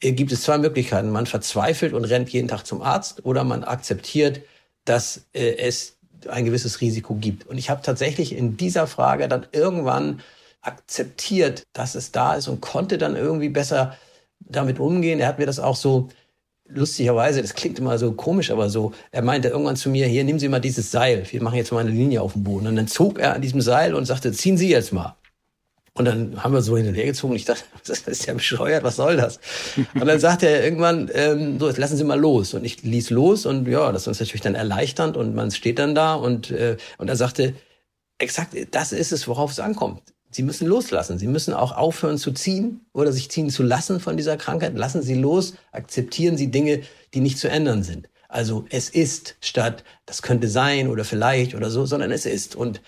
gibt es zwei Möglichkeiten. Man verzweifelt und rennt jeden Tag zum Arzt oder man akzeptiert, dass äh, es ein gewisses Risiko gibt. Und ich habe tatsächlich in dieser Frage dann irgendwann akzeptiert, dass es da ist und konnte dann irgendwie besser damit umgehen. Er hat mir das auch so lustigerweise, das klingt immer so komisch, aber so, er meinte irgendwann zu mir, hier, nehmen Sie mal dieses Seil, wir machen jetzt mal eine Linie auf dem Boden. Und dann zog er an diesem Seil und sagte, ziehen Sie jetzt mal. Und dann haben wir so hin und her gezogen. Ich dachte, das ist ja bescheuert, was soll das? Und dann sagte er irgendwann, ähm, so, jetzt lassen Sie mal los. Und ich ließ los und ja, das ist natürlich dann erleichternd und man steht dann da und, äh, und er sagte, exakt, das ist es, worauf es ankommt. Sie müssen loslassen. Sie müssen auch aufhören zu ziehen oder sich ziehen zu lassen von dieser Krankheit. Lassen Sie los, akzeptieren Sie Dinge, die nicht zu ändern sind. Also es ist statt das könnte sein oder vielleicht oder so, sondern es ist. Und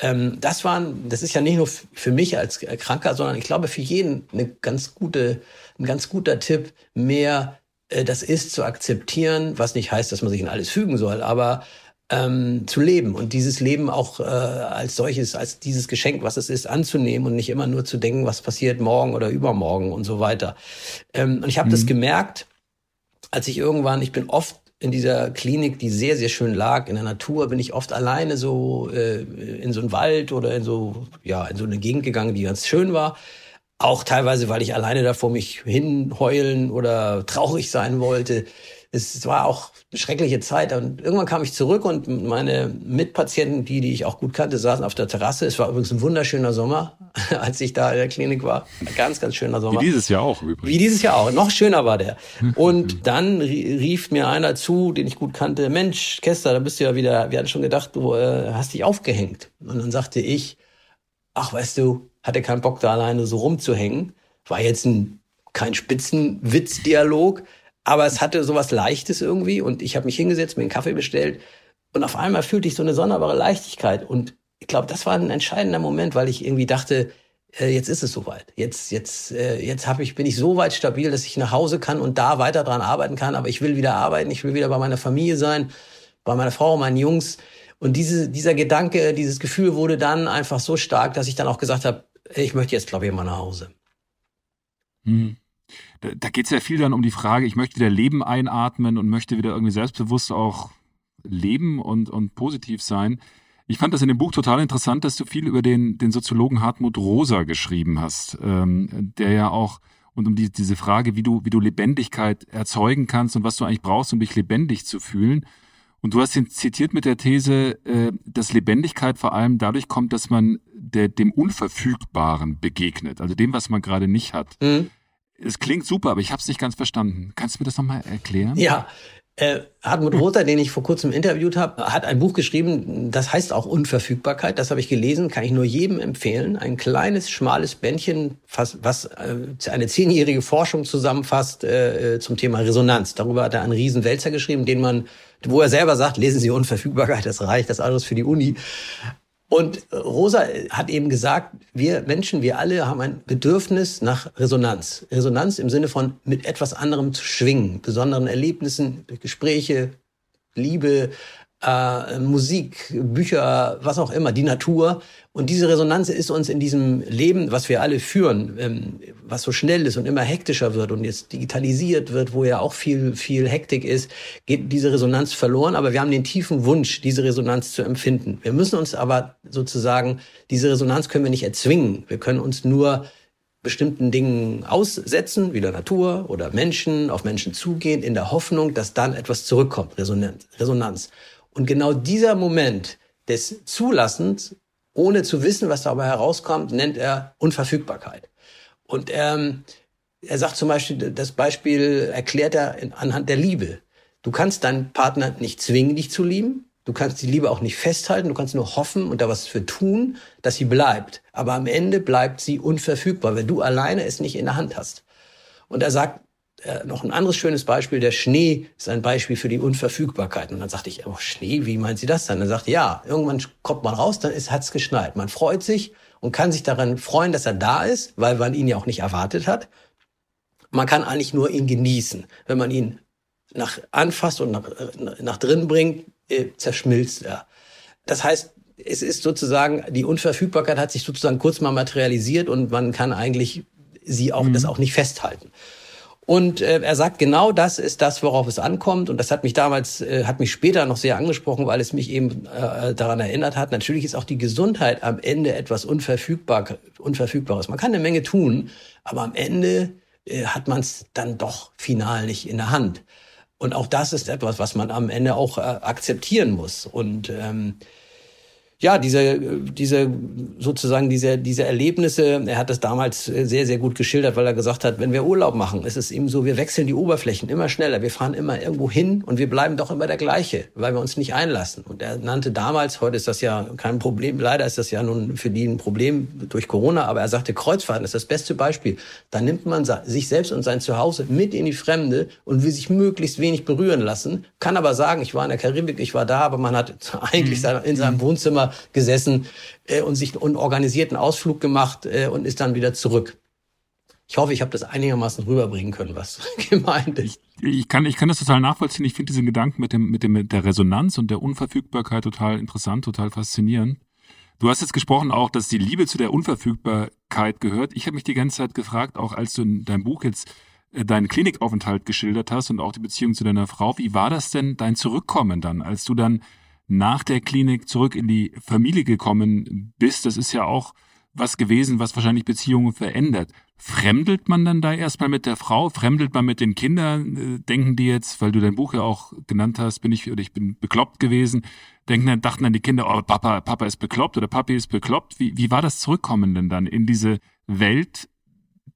ähm, das waren, das ist ja nicht nur für mich als Kranker, sondern ich glaube für jeden eine ganz gute, ein ganz guter Tipp, mehr äh, das ist zu akzeptieren, was nicht heißt, dass man sich in alles fügen soll, aber ähm, zu leben und dieses Leben auch äh, als solches, als dieses Geschenk, was es ist, anzunehmen und nicht immer nur zu denken, was passiert morgen oder übermorgen und so weiter. Ähm, und ich habe mhm. das gemerkt, als ich irgendwann, ich bin oft in dieser Klinik, die sehr, sehr schön lag, in der Natur, bin ich oft alleine so äh, in so einen Wald oder in so, ja, in so eine Gegend gegangen, die ganz schön war. Auch teilweise, weil ich alleine da vor mich hinheulen oder traurig sein wollte es war auch eine schreckliche Zeit. Und irgendwann kam ich zurück und meine Mitpatienten, die, die ich auch gut kannte, saßen auf der Terrasse. Es war übrigens ein wunderschöner Sommer, als ich da in der Klinik war. Ein ganz, ganz schöner Sommer. Wie dieses Jahr auch übrigens. Wie dieses Jahr auch. Noch schöner war der. Und dann rief mir einer zu, den ich gut kannte, Mensch, Kester, da bist du ja wieder, wir hatten schon gedacht, du äh, hast dich aufgehängt. Und dann sagte ich, ach, weißt du, hatte keinen Bock da alleine so rumzuhängen. War jetzt ein, kein Spitzenwitzdialog, aber es hatte sowas Leichtes irgendwie und ich habe mich hingesetzt, mir einen Kaffee bestellt und auf einmal fühlte ich so eine sonderbare Leichtigkeit. Und ich glaube, das war ein entscheidender Moment, weil ich irgendwie dachte, äh, jetzt ist es soweit. Jetzt, jetzt, äh, jetzt hab ich, bin ich so weit stabil, dass ich nach Hause kann und da weiter dran arbeiten kann. Aber ich will wieder arbeiten, ich will wieder bei meiner Familie sein, bei meiner Frau, meinen Jungs. Und diese, dieser Gedanke, dieses Gefühl wurde dann einfach so stark, dass ich dann auch gesagt habe, ich möchte jetzt, glaube ich, mal nach Hause. Hm da, da geht es ja viel dann um die Frage, ich möchte wieder Leben einatmen und möchte wieder irgendwie selbstbewusst auch leben und, und positiv sein. Ich fand das in dem Buch total interessant, dass du viel über den, den Soziologen Hartmut Rosa geschrieben hast, ähm, der ja auch und um die, diese Frage, wie du, wie du Lebendigkeit erzeugen kannst und was du eigentlich brauchst, um dich lebendig zu fühlen. Und du hast ihn zitiert mit der These, äh, dass Lebendigkeit vor allem dadurch kommt, dass man der, dem Unverfügbaren begegnet, also dem, was man gerade nicht hat. Mhm. Es klingt super, aber ich habe es nicht ganz verstanden. Kannst du mir das nochmal erklären? Ja, äh, Hartmut Rother, den ich vor kurzem interviewt habe, hat ein Buch geschrieben, das heißt auch Unverfügbarkeit. Das habe ich gelesen, kann ich nur jedem empfehlen. Ein kleines, schmales Bändchen, was, äh, eine zehnjährige Forschung zusammenfasst äh, zum Thema Resonanz. Darüber hat er einen riesen Wälzer geschrieben, den man, wo er selber sagt, lesen Sie Unverfügbarkeit, das reicht, das alles für die Uni. Und Rosa hat eben gesagt, wir Menschen, wir alle haben ein Bedürfnis nach Resonanz. Resonanz im Sinne von mit etwas anderem zu schwingen, besonderen Erlebnissen, Gespräche, Liebe, äh, Musik, Bücher, was auch immer, die Natur. Und diese Resonanz ist uns in diesem Leben, was wir alle führen, ähm, was so schnell ist und immer hektischer wird und jetzt digitalisiert wird, wo ja auch viel, viel Hektik ist, geht diese Resonanz verloren. Aber wir haben den tiefen Wunsch, diese Resonanz zu empfinden. Wir müssen uns aber sozusagen, diese Resonanz können wir nicht erzwingen. Wir können uns nur bestimmten Dingen aussetzen, wie der Natur oder Menschen, auf Menschen zugehen, in der Hoffnung, dass dann etwas zurückkommt, Resonanz. Und genau dieser Moment des Zulassens, ohne zu wissen, was dabei herauskommt, nennt er Unverfügbarkeit. Und ähm, er sagt zum Beispiel, das Beispiel erklärt er anhand der Liebe. Du kannst deinen Partner nicht zwingen, dich zu lieben. Du kannst die Liebe auch nicht festhalten. Du kannst nur hoffen und da was für tun, dass sie bleibt. Aber am Ende bleibt sie unverfügbar, wenn du alleine es nicht in der Hand hast. Und er sagt, äh, noch ein anderes schönes Beispiel, der Schnee ist ein Beispiel für die Unverfügbarkeit. Und dann sagte ich, oh, Schnee, wie meint sie das dann? Dann sagte ja, irgendwann kommt man raus, dann hat es geschneit. Man freut sich und kann sich daran freuen, dass er da ist, weil man ihn ja auch nicht erwartet hat. Man kann eigentlich nur ihn genießen. Wenn man ihn nach anfasst und nach, äh, nach drin bringt, äh, zerschmilzt er. Das heißt, es ist sozusagen, die Unverfügbarkeit hat sich sozusagen kurz mal materialisiert und man kann eigentlich sie auch, mhm. das auch nicht festhalten. Und äh, er sagt, genau das ist das, worauf es ankommt. Und das hat mich damals, äh, hat mich später noch sehr angesprochen, weil es mich eben äh, daran erinnert hat. Natürlich ist auch die Gesundheit am Ende etwas Unverfügbar, Unverfügbares. Man kann eine Menge tun, aber am Ende äh, hat man es dann doch final nicht in der Hand. Und auch das ist etwas, was man am Ende auch äh, akzeptieren muss. Und ähm, ja, diese, diese, sozusagen diese, diese Erlebnisse, er hat das damals sehr, sehr gut geschildert, weil er gesagt hat, wenn wir Urlaub machen, ist es eben so, wir wechseln die Oberflächen immer schneller, wir fahren immer irgendwo hin und wir bleiben doch immer der gleiche, weil wir uns nicht einlassen. Und er nannte damals, heute ist das ja kein Problem, leider ist das ja nun für die ein Problem durch Corona, aber er sagte, Kreuzfahrten ist das beste Beispiel. Da nimmt man sich selbst und sein Zuhause mit in die Fremde und will sich möglichst wenig berühren lassen, kann aber sagen, ich war in der Karibik, ich war da, aber man hat eigentlich mhm. in seinem Wohnzimmer gesessen äh, und sich einen organisierten Ausflug gemacht äh, und ist dann wieder zurück. Ich hoffe, ich habe das einigermaßen rüberbringen können, was gemeint ist. Ich, ich, kann, ich kann das total nachvollziehen. Ich finde diesen Gedanken mit dem, mit dem, mit der Resonanz und der Unverfügbarkeit total interessant, total faszinierend. Du hast jetzt gesprochen auch, dass die Liebe zu der Unverfügbarkeit gehört. Ich habe mich die ganze Zeit gefragt, auch als du in deinem Buch jetzt äh, deinen Klinikaufenthalt geschildert hast und auch die Beziehung zu deiner Frau. Wie war das denn dein Zurückkommen dann, als du dann nach der Klinik zurück in die Familie gekommen bist, das ist ja auch was gewesen, was wahrscheinlich Beziehungen verändert. Fremdelt man dann da erstmal mit der Frau? Fremdelt man mit den Kindern? Äh, denken die jetzt, weil du dein Buch ja auch genannt hast, bin ich oder ich bin bekloppt gewesen? Denken dann, dachten dann die Kinder, oh, Papa, Papa ist bekloppt oder Papi ist bekloppt. Wie, wie war das Zurückkommen denn dann in diese Welt,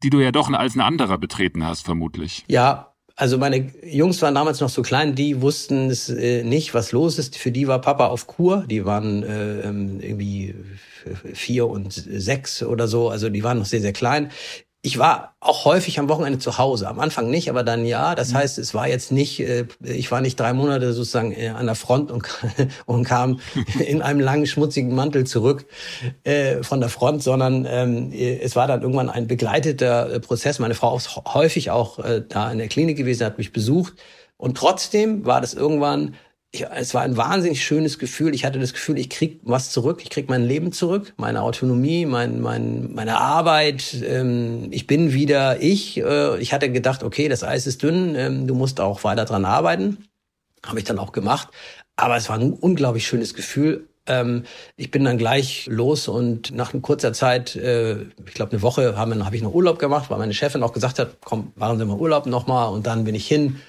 die du ja doch als ein anderer betreten hast, vermutlich? Ja, also meine Jungs waren damals noch so klein, die wussten es äh, nicht, was los ist. Für die war Papa auf Kur. Die waren äh, ähm, irgendwie vier und sechs oder so. Also die waren noch sehr, sehr klein ich war auch häufig am Wochenende zu Hause. Am Anfang nicht, aber dann ja. Das mhm. heißt, es war jetzt nicht, äh, ich war nicht drei Monate sozusagen äh, an der Front und, und kam in einem langen, schmutzigen Mantel zurück äh, von der Front, sondern ähm, es war dann irgendwann ein begleiteter Prozess. Meine Frau ist häufig auch da in der Klinik gewesen, hat mich besucht. Und trotzdem war das irgendwann ich, es war ein wahnsinnig schönes Gefühl. Ich hatte das Gefühl, ich krieg was zurück, ich krieg mein Leben zurück, meine Autonomie, mein, mein, meine Arbeit. Ähm, ich bin wieder ich. Äh, ich hatte gedacht, okay, das Eis ist dünn, ähm, du musst auch weiter dran arbeiten. Habe ich dann auch gemacht. Aber es war ein unglaublich schönes Gefühl. Ähm, ich bin dann gleich los und nach kurzer Zeit, äh, ich glaube eine Woche, habe hab ich noch Urlaub gemacht, weil meine Chefin auch gesagt hat, komm, machen Sie mal Urlaub nochmal. Und dann bin ich hin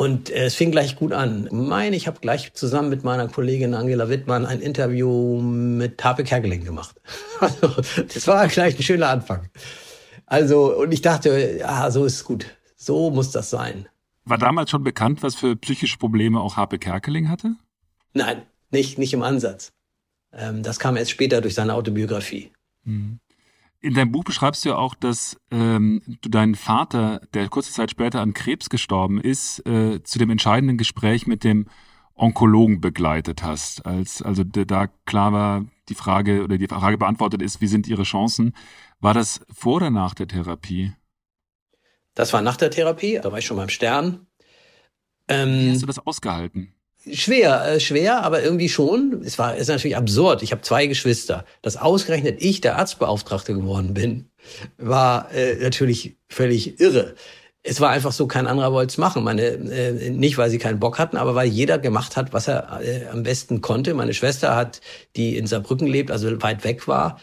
und äh, es fing gleich gut an. Ich meine, ich habe gleich zusammen mit meiner Kollegin Angela Wittmann ein Interview mit Tape Kerkeling gemacht. Also, das war gleich ein schöner Anfang. Also, und ich dachte, ja, so ist es gut. So muss das sein. War damals schon bekannt, was für psychische Probleme auch Harpe Kerkeling hatte? Nein, nicht, nicht im Ansatz. Ähm, das kam erst später durch seine Autobiografie. Mhm. In deinem Buch beschreibst du ja auch, dass ähm, du deinen Vater, der kurze Zeit später an Krebs gestorben ist, äh, zu dem entscheidenden Gespräch mit dem Onkologen begleitet hast. Als also da klar war, die Frage oder die Frage beantwortet ist, wie sind ihre Chancen? War das vor oder nach der Therapie? Das war nach der Therapie, da war ich schon beim Stern. Ähm, wie hast du das ausgehalten? Schwer, äh, schwer, aber irgendwie schon. Es war, ist natürlich absurd. Ich habe zwei Geschwister. Dass ausgerechnet ich der Arztbeauftragte geworden bin, war äh, natürlich völlig irre. Es war einfach so, kein anderer wollte es machen. Meine, äh, nicht, weil sie keinen Bock hatten, aber weil jeder gemacht hat, was er äh, am besten konnte. Meine Schwester hat, die in Saarbrücken lebt, also weit weg war,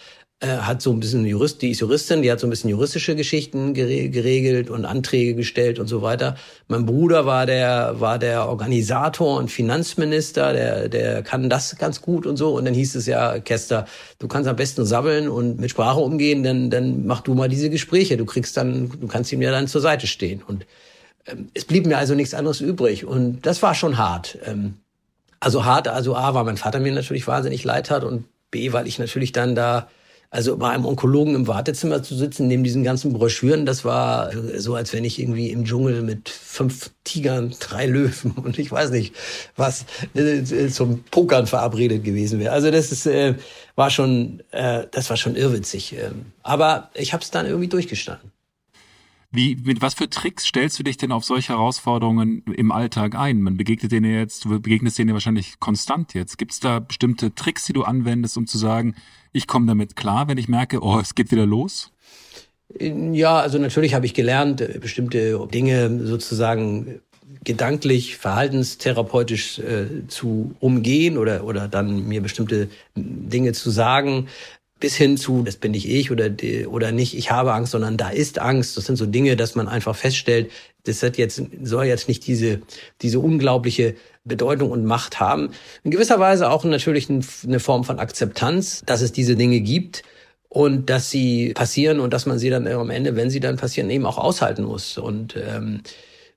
hat so ein bisschen Jurist, die ist Juristin, die hat so ein bisschen juristische Geschichten geregelt und Anträge gestellt und so weiter. Mein Bruder war der war der Organisator und Finanzminister, der der kann das ganz gut und so und dann hieß es ja Kester, du kannst am besten sabbeln und mit Sprache umgehen, dann dann mach du mal diese Gespräche, du kriegst dann du kannst ihm ja dann zur Seite stehen und ähm, es blieb mir also nichts anderes übrig und das war schon hart. Ähm, also hart, also A, weil mein Vater mir natürlich wahnsinnig leid hat und B, weil ich natürlich dann da also bei einem Onkologen im Wartezimmer zu sitzen, neben diesen ganzen Broschüren, das war so, als wenn ich irgendwie im Dschungel mit fünf Tigern, drei Löwen und ich weiß nicht was äh, zum Pokern verabredet gewesen wäre. Also das ist, äh, war schon, äh, das war schon irrwitzig. Ähm, aber ich habe es dann irgendwie durchgestanden. Wie, mit was für Tricks stellst du dich denn auf solche Herausforderungen im Alltag ein? Man begegnet denen jetzt, du begegnest denen wahrscheinlich konstant jetzt. Gibt es da bestimmte Tricks, die du anwendest, um zu sagen, ich komme damit klar, wenn ich merke, oh, es geht wieder los? Ja, also natürlich habe ich gelernt, äh, bestimmte Dinge sozusagen gedanklich, verhaltenstherapeutisch äh, zu umgehen oder, oder dann mir bestimmte Dinge zu sagen. Bis hin zu, das bin nicht ich oder, oder nicht, ich habe Angst, sondern da ist Angst. Das sind so Dinge, dass man einfach feststellt, das hat jetzt, soll jetzt nicht diese, diese unglaubliche Bedeutung und Macht haben. In gewisser Weise auch natürlich eine Form von Akzeptanz, dass es diese Dinge gibt und dass sie passieren und dass man sie dann am Ende, wenn sie dann passieren, eben auch aushalten muss. Und ähm,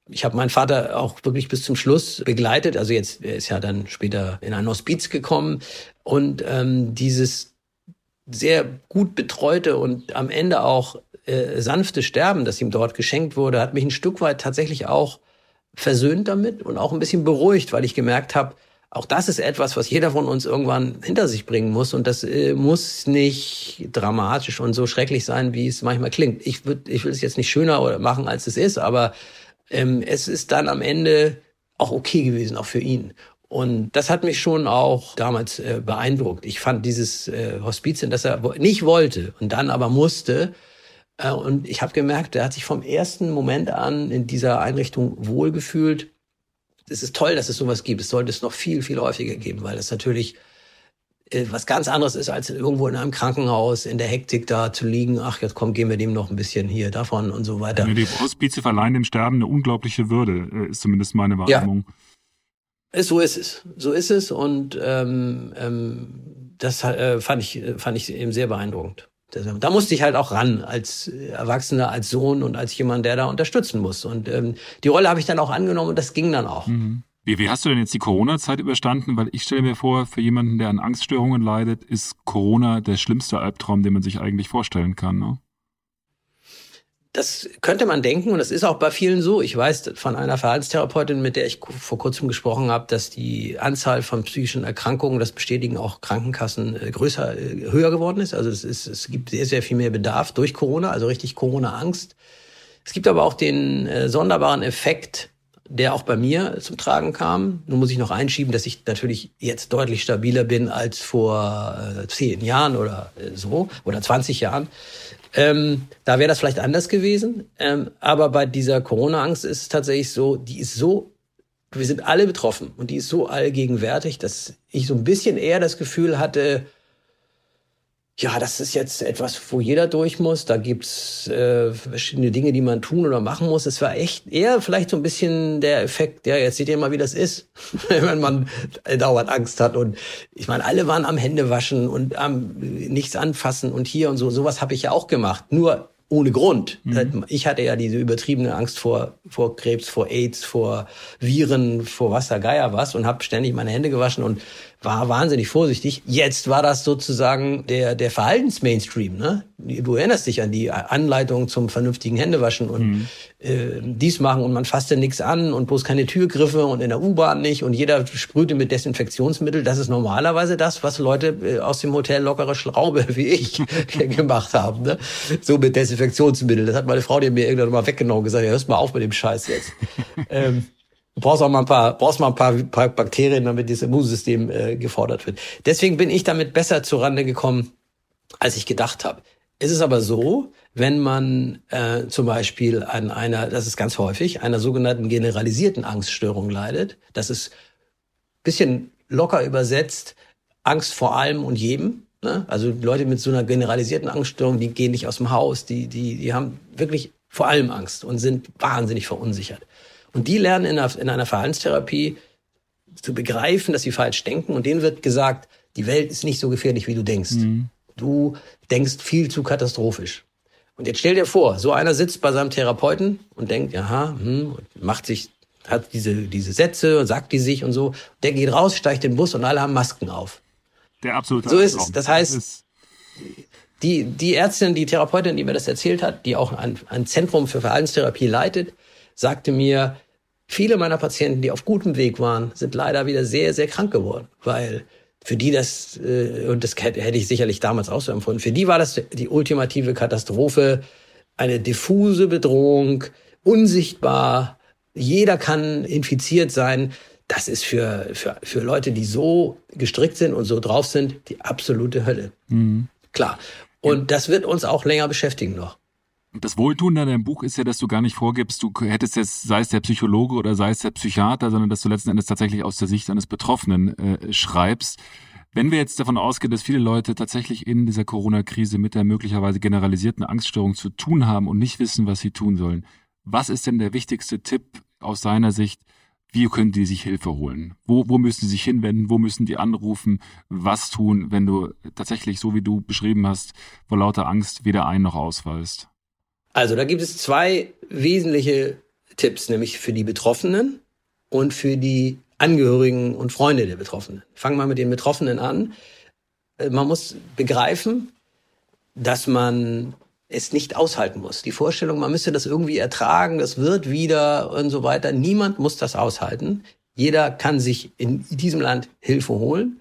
ich habe meinen Vater auch wirklich bis zum Schluss begleitet. Also jetzt, er ist ja dann später in ein Hospiz gekommen. Und ähm, dieses sehr gut betreute und am Ende auch äh, sanfte Sterben, das ihm dort geschenkt wurde, hat mich ein Stück weit tatsächlich auch versöhnt damit und auch ein bisschen beruhigt, weil ich gemerkt habe, auch das ist etwas, was jeder von uns irgendwann hinter sich bringen muss. Und das äh, muss nicht dramatisch und so schrecklich sein, wie es manchmal klingt. Ich, würd, ich will es jetzt nicht schöner machen, als es ist, aber ähm, es ist dann am Ende auch okay gewesen, auch für ihn. Und das hat mich schon auch damals äh, beeindruckt. Ich fand dieses äh, Hospiz, das er nicht wollte und dann aber musste, äh, und ich habe gemerkt, er hat sich vom ersten Moment an in dieser Einrichtung wohlgefühlt. Es ist toll, dass es sowas gibt. Es sollte es noch viel, viel häufiger geben, weil das natürlich äh, was ganz anderes ist, als irgendwo in einem Krankenhaus in der Hektik da zu liegen. Ach, jetzt komm, geben wir dem noch ein bisschen hier davon und so weiter. Die Hospize verleihen dem Sterben eine unglaubliche Würde, äh, ist zumindest meine Wahrnehmung. Ja. So ist es. So ist es. Und ähm, ähm, das äh, fand ich fand ich eben sehr beeindruckend. Da musste ich halt auch ran als Erwachsener, als Sohn und als jemand, der da unterstützen muss. Und ähm, die Rolle habe ich dann auch angenommen und das ging dann auch. Mhm. Wie, wie hast du denn jetzt die Corona-Zeit überstanden? Weil ich stelle mir vor, für jemanden, der an Angststörungen leidet, ist Corona der schlimmste Albtraum, den man sich eigentlich vorstellen kann. Ne? Das könnte man denken und das ist auch bei vielen so. Ich weiß von einer Verhaltenstherapeutin, mit der ich vor kurzem gesprochen habe, dass die Anzahl von psychischen Erkrankungen, das bestätigen auch Krankenkassen, äh, größer, äh, höher geworden ist. Also es, ist, es gibt sehr, sehr viel mehr Bedarf durch Corona, also richtig Corona-Angst. Es gibt aber auch den äh, sonderbaren Effekt, der auch bei mir zum Tragen kam. Nun muss ich noch einschieben, dass ich natürlich jetzt deutlich stabiler bin als vor äh, zehn Jahren oder so oder 20 Jahren. Ähm, da wäre das vielleicht anders gewesen. Ähm, aber bei dieser Corona-Angst ist es tatsächlich so, die ist so, wir sind alle betroffen und die ist so allgegenwärtig, dass ich so ein bisschen eher das Gefühl hatte, ja, das ist jetzt etwas, wo jeder durch muss. Da gibt's äh, verschiedene Dinge, die man tun oder machen muss. Es war echt eher vielleicht so ein bisschen der Effekt, ja, jetzt seht ihr mal, wie das ist, wenn man dauernd Angst hat. Und ich meine, alle waren am Händewaschen und am nichts anfassen und hier und so. Sowas habe ich ja auch gemacht. Nur ohne Grund. Mhm. Ich hatte ja diese übertriebene Angst vor, vor Krebs, vor AIDS, vor Viren, vor was Geier was und habe ständig meine Hände gewaschen und war wahnsinnig vorsichtig. Jetzt war das sozusagen der, der Verhaltensmainstream. Ne? Du erinnerst dich an die Anleitung zum vernünftigen Händewaschen und mhm. äh, dies machen und man fasste nichts an und bloß keine Türgriffe und in der U-Bahn nicht und jeder sprühte mit Desinfektionsmittel. Das ist normalerweise das, was Leute äh, aus dem Hotel lockere Schraube wie ich gemacht haben. Ne? So mit Desinfektionsmittel. Das hat meine Frau dir mir irgendwann mal weggenommen und gesagt, ja, hörst mal auf mit dem Scheiß jetzt. ähm, Du brauchst auch mal ein paar, brauchst mal ein paar, paar Bakterien, damit das Immunsystem äh, gefordert wird. Deswegen bin ich damit besser zurande gekommen, als ich gedacht habe. Es ist aber so, wenn man äh, zum Beispiel an einer, das ist ganz häufig, einer sogenannten generalisierten Angststörung leidet, das ist bisschen locker übersetzt, Angst vor allem und jedem. Ne? Also Leute mit so einer generalisierten Angststörung, die gehen nicht aus dem Haus, die, die, die haben wirklich vor allem Angst und sind wahnsinnig verunsichert. Und die lernen in einer, in einer Verhaltenstherapie zu begreifen, dass sie falsch denken. Und denen wird gesagt, die Welt ist nicht so gefährlich, wie du denkst. Mhm. Du denkst viel zu katastrophisch. Und jetzt stell dir vor, so einer sitzt bei seinem Therapeuten und denkt, aha, hm, macht sich, hat diese, diese Sätze und sagt die sich und so. Der geht raus, steigt in den Bus und alle haben Masken auf. Der absolute So ist es. Das heißt, die, die Ärztin, die Therapeutin, die mir das erzählt hat, die auch ein, ein Zentrum für Verhaltenstherapie leitet, sagte mir, viele meiner Patienten, die auf gutem Weg waren, sind leider wieder sehr, sehr krank geworden, weil für die das, äh, und das hätte ich sicherlich damals auch so empfunden, für die war das die ultimative Katastrophe, eine diffuse Bedrohung, unsichtbar, jeder kann infiziert sein. Das ist für, für, für Leute, die so gestrickt sind und so drauf sind, die absolute Hölle. Mhm. Klar. Und das wird uns auch länger beschäftigen noch. Das Wohltun an deinem Buch ist ja, dass du gar nicht vorgibst, du hättest jetzt, sei es der Psychologe oder sei es der Psychiater, sondern dass du letzten Endes tatsächlich aus der Sicht eines Betroffenen äh, schreibst. Wenn wir jetzt davon ausgehen, dass viele Leute tatsächlich in dieser Corona-Krise mit der möglicherweise generalisierten Angststörung zu tun haben und nicht wissen, was sie tun sollen, was ist denn der wichtigste Tipp aus seiner Sicht? Wie können die sich Hilfe holen? Wo, wo müssen sie sich hinwenden? Wo müssen die anrufen? Was tun, wenn du tatsächlich, so wie du beschrieben hast, vor lauter Angst weder ein noch ausweist? Also da gibt es zwei wesentliche Tipps, nämlich für die Betroffenen und für die Angehörigen und Freunde der Betroffenen. Fangen wir mit den Betroffenen an. Äh, man muss begreifen, dass man es nicht aushalten muss. Die Vorstellung, man müsste das irgendwie ertragen, das wird wieder und so weiter. Niemand muss das aushalten. Jeder kann sich in diesem Land Hilfe holen.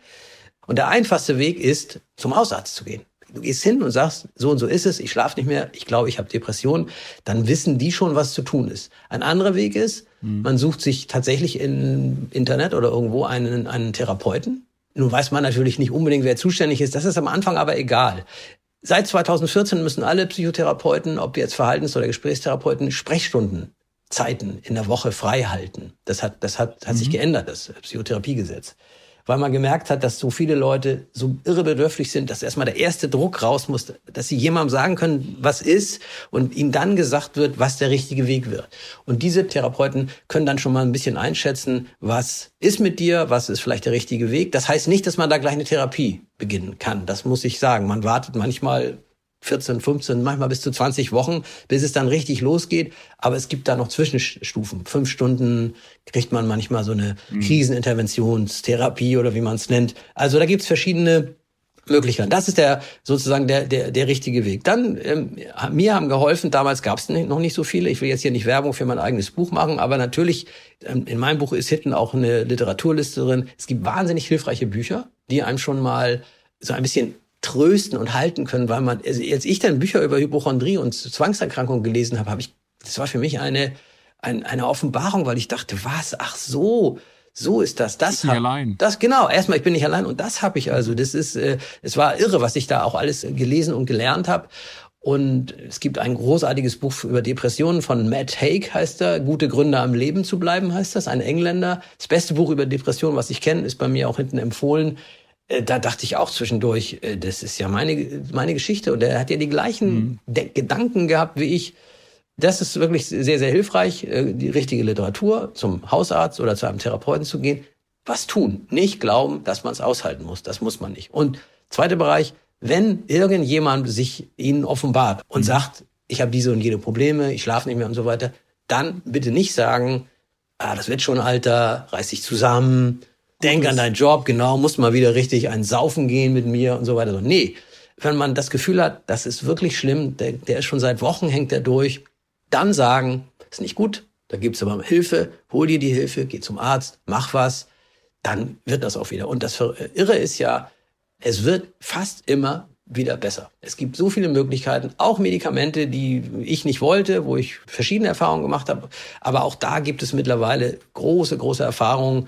Und der einfachste Weg ist, zum Hausarzt zu gehen. Du gehst hin und sagst, so und so ist es, ich schlafe nicht mehr, ich glaube, ich habe Depressionen, dann wissen die schon, was zu tun ist. Ein anderer Weg ist, mhm. man sucht sich tatsächlich im Internet oder irgendwo einen, einen Therapeuten. Nun weiß man natürlich nicht unbedingt, wer zuständig ist, das ist am Anfang aber egal. Seit 2014 müssen alle Psychotherapeuten, ob jetzt Verhaltens- oder Gesprächstherapeuten, Sprechstunden Zeiten in der Woche frei halten. Das hat, das hat, hat mhm. sich geändert, das Psychotherapiegesetz weil man gemerkt hat, dass so viele Leute so irrebedürftig sind, dass erstmal der erste Druck raus muss, dass sie jemandem sagen können, was ist und ihnen dann gesagt wird, was der richtige Weg wird. Und diese Therapeuten können dann schon mal ein bisschen einschätzen, was ist mit dir, was ist vielleicht der richtige Weg. Das heißt nicht, dass man da gleich eine Therapie beginnen kann. Das muss ich sagen. Man wartet manchmal 14, 15, manchmal bis zu 20 Wochen, bis es dann richtig losgeht. Aber es gibt da noch Zwischenstufen. Fünf Stunden kriegt man manchmal so eine mhm. Kriseninterventionstherapie oder wie man es nennt. Also da gibt's verschiedene Möglichkeiten. Das ist der sozusagen der der der richtige Weg. Dann ähm, mir haben geholfen. Damals gab es noch nicht so viele. Ich will jetzt hier nicht Werbung für mein eigenes Buch machen, aber natürlich ähm, in meinem Buch ist hinten auch eine Literaturliste drin. Es gibt wahnsinnig hilfreiche Bücher, die einem schon mal so ein bisschen trösten und halten können, weil man, also als ich dann Bücher über Hypochondrie und Zwangserkrankungen gelesen habe, habe ich, das war für mich eine, eine, eine Offenbarung, weil ich dachte, was, ach so, so ist das. Das hab, allein. Das genau. Erstmal, ich bin nicht allein und das habe ich also. Das ist, äh, es war irre, was ich da auch alles gelesen und gelernt habe. Und es gibt ein großartiges Buch über Depressionen von Matt Haig, heißt er. Gute Gründe am Leben zu bleiben, heißt das. Ein Engländer. Das beste Buch über Depressionen, was ich kenne, ist bei mir auch hinten empfohlen. Äh, da dachte ich auch zwischendurch, äh, das ist ja meine, meine Geschichte. Und er hat ja die gleichen mhm. Gedanken gehabt wie ich. Das ist wirklich sehr, sehr hilfreich, äh, die richtige Literatur zum Hausarzt oder zu einem Therapeuten zu gehen. Was tun? Nicht glauben, dass man es aushalten muss. Das muss man nicht. Und zweiter Bereich, wenn irgendjemand sich Ihnen offenbart und mhm. sagt, ich habe diese und jene Probleme, ich schlafe nicht mehr und so weiter, dann bitte nicht sagen, ah, das wird schon, Alter, reiß dich zusammen, denk an deinen Job, genau, musst mal wieder richtig ein Saufen gehen mit mir und so weiter. So, nee, wenn man das Gefühl hat, das ist wirklich schlimm, der, der ist schon seit Wochen, hängt er durch, dann sagen, ist nicht gut, da gibt's aber Hilfe, hol dir die Hilfe, geh zum Arzt, mach was, dann wird das auch wieder. Und das Irre ist ja, es wird fast immer wieder besser. Es gibt so viele Möglichkeiten, auch Medikamente, die ich nicht wollte, wo ich verschiedene Erfahrungen gemacht habe. Aber auch da gibt es mittlerweile große, große Erfahrungen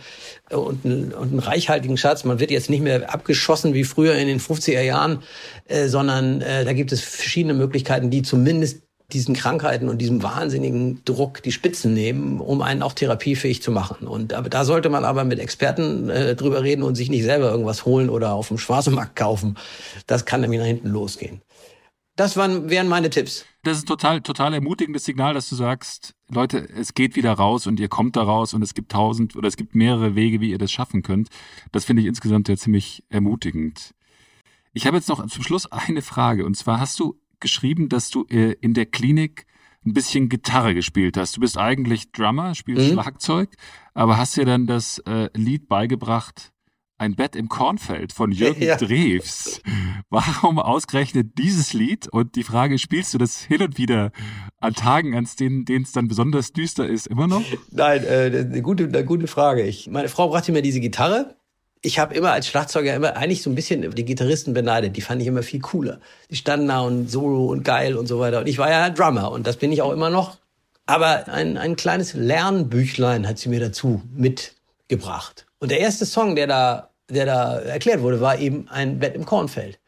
und einen, und einen reichhaltigen Schatz. Man wird jetzt nicht mehr abgeschossen wie früher in den 50er Jahren, äh, sondern äh, da gibt es verschiedene Möglichkeiten, die zumindest diesen Krankheiten und diesem wahnsinnigen Druck die Spitzen nehmen, um einen auch therapiefähig zu machen. Und da sollte man aber mit Experten äh, drüber reden und sich nicht selber irgendwas holen oder auf dem Schwarzmarkt kaufen. Das kann nämlich nach hinten losgehen. Das waren, wären meine Tipps. Das ist total, total ermutigendes Signal, dass du sagst, Leute, es geht wieder raus und ihr kommt da raus und es gibt tausend oder es gibt mehrere Wege, wie ihr das schaffen könnt. Das finde ich insgesamt ja ziemlich ermutigend. Ich habe jetzt noch zum Schluss eine Frage und zwar hast du geschrieben, dass du äh, in der Klinik ein bisschen Gitarre gespielt hast. Du bist eigentlich Drummer, spielst mhm. Schlagzeug, aber hast dir dann das äh, Lied beigebracht, ein Bett im Kornfeld von Jürgen ja. Drews. Warum ausgerechnet dieses Lied? Und die Frage, spielst du das hin und wieder an Tagen, an denen es dann besonders düster ist, immer noch? Nein, äh, eine, gute, eine gute Frage. Ich, meine Frau brachte mir diese Gitarre ich habe immer als Schlagzeuger immer eigentlich so ein bisschen die Gitarristen beneidet. Die fand ich immer viel cooler. Die standen da und solo und geil und so weiter. Und ich war ja Drummer und das bin ich auch immer noch. Aber ein, ein kleines Lernbüchlein hat sie mir dazu mitgebracht. Und der erste Song, der da, der da erklärt wurde, war eben ein Bett im Kornfeld.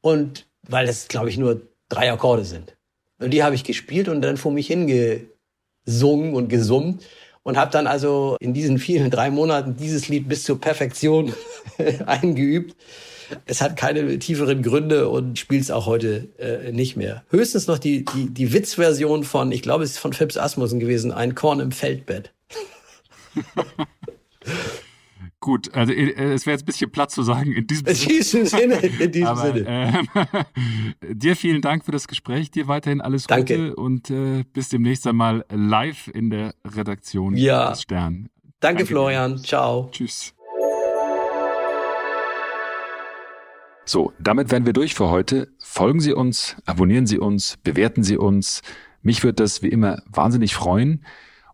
Und weil das, glaube ich, nur drei Akkorde sind. Und die habe ich gespielt und dann vor mich hingesungen und gesummt. Und habe dann also in diesen vielen drei Monaten dieses Lied bis zur Perfektion eingeübt. Es hat keine tieferen Gründe und spielt es auch heute äh, nicht mehr. Höchstens noch die, die, die Witzversion von, ich glaube, es ist von Phipps Asmussen gewesen, ein Korn im Feldbett. Gut, also äh, es wäre jetzt ein bisschen Platz zu sagen in diesem, in diesem Sinne. In diesem Aber, Sinne. Äh, dir vielen Dank für das Gespräch, dir weiterhin alles Danke. Gute und äh, bis demnächst einmal live in der Redaktion Ja. des Stern. Danke, Danke Florian. Ciao. Tschüss. So, damit wären wir durch für heute. Folgen Sie uns, abonnieren Sie uns, bewerten Sie uns. Mich wird das wie immer wahnsinnig freuen.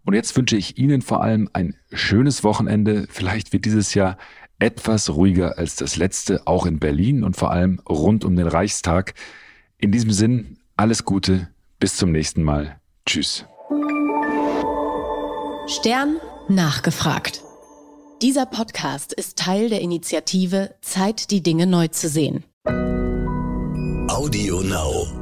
Und jetzt wünsche ich Ihnen vor allem ein schönes Wochenende. Vielleicht wird dieses Jahr etwas ruhiger als das letzte, auch in Berlin und vor allem rund um den Reichstag. In diesem Sinn, alles Gute, bis zum nächsten Mal. Tschüss. Stern nachgefragt. Dieser Podcast ist Teil der Initiative Zeit, die Dinge neu zu sehen. Audio Now.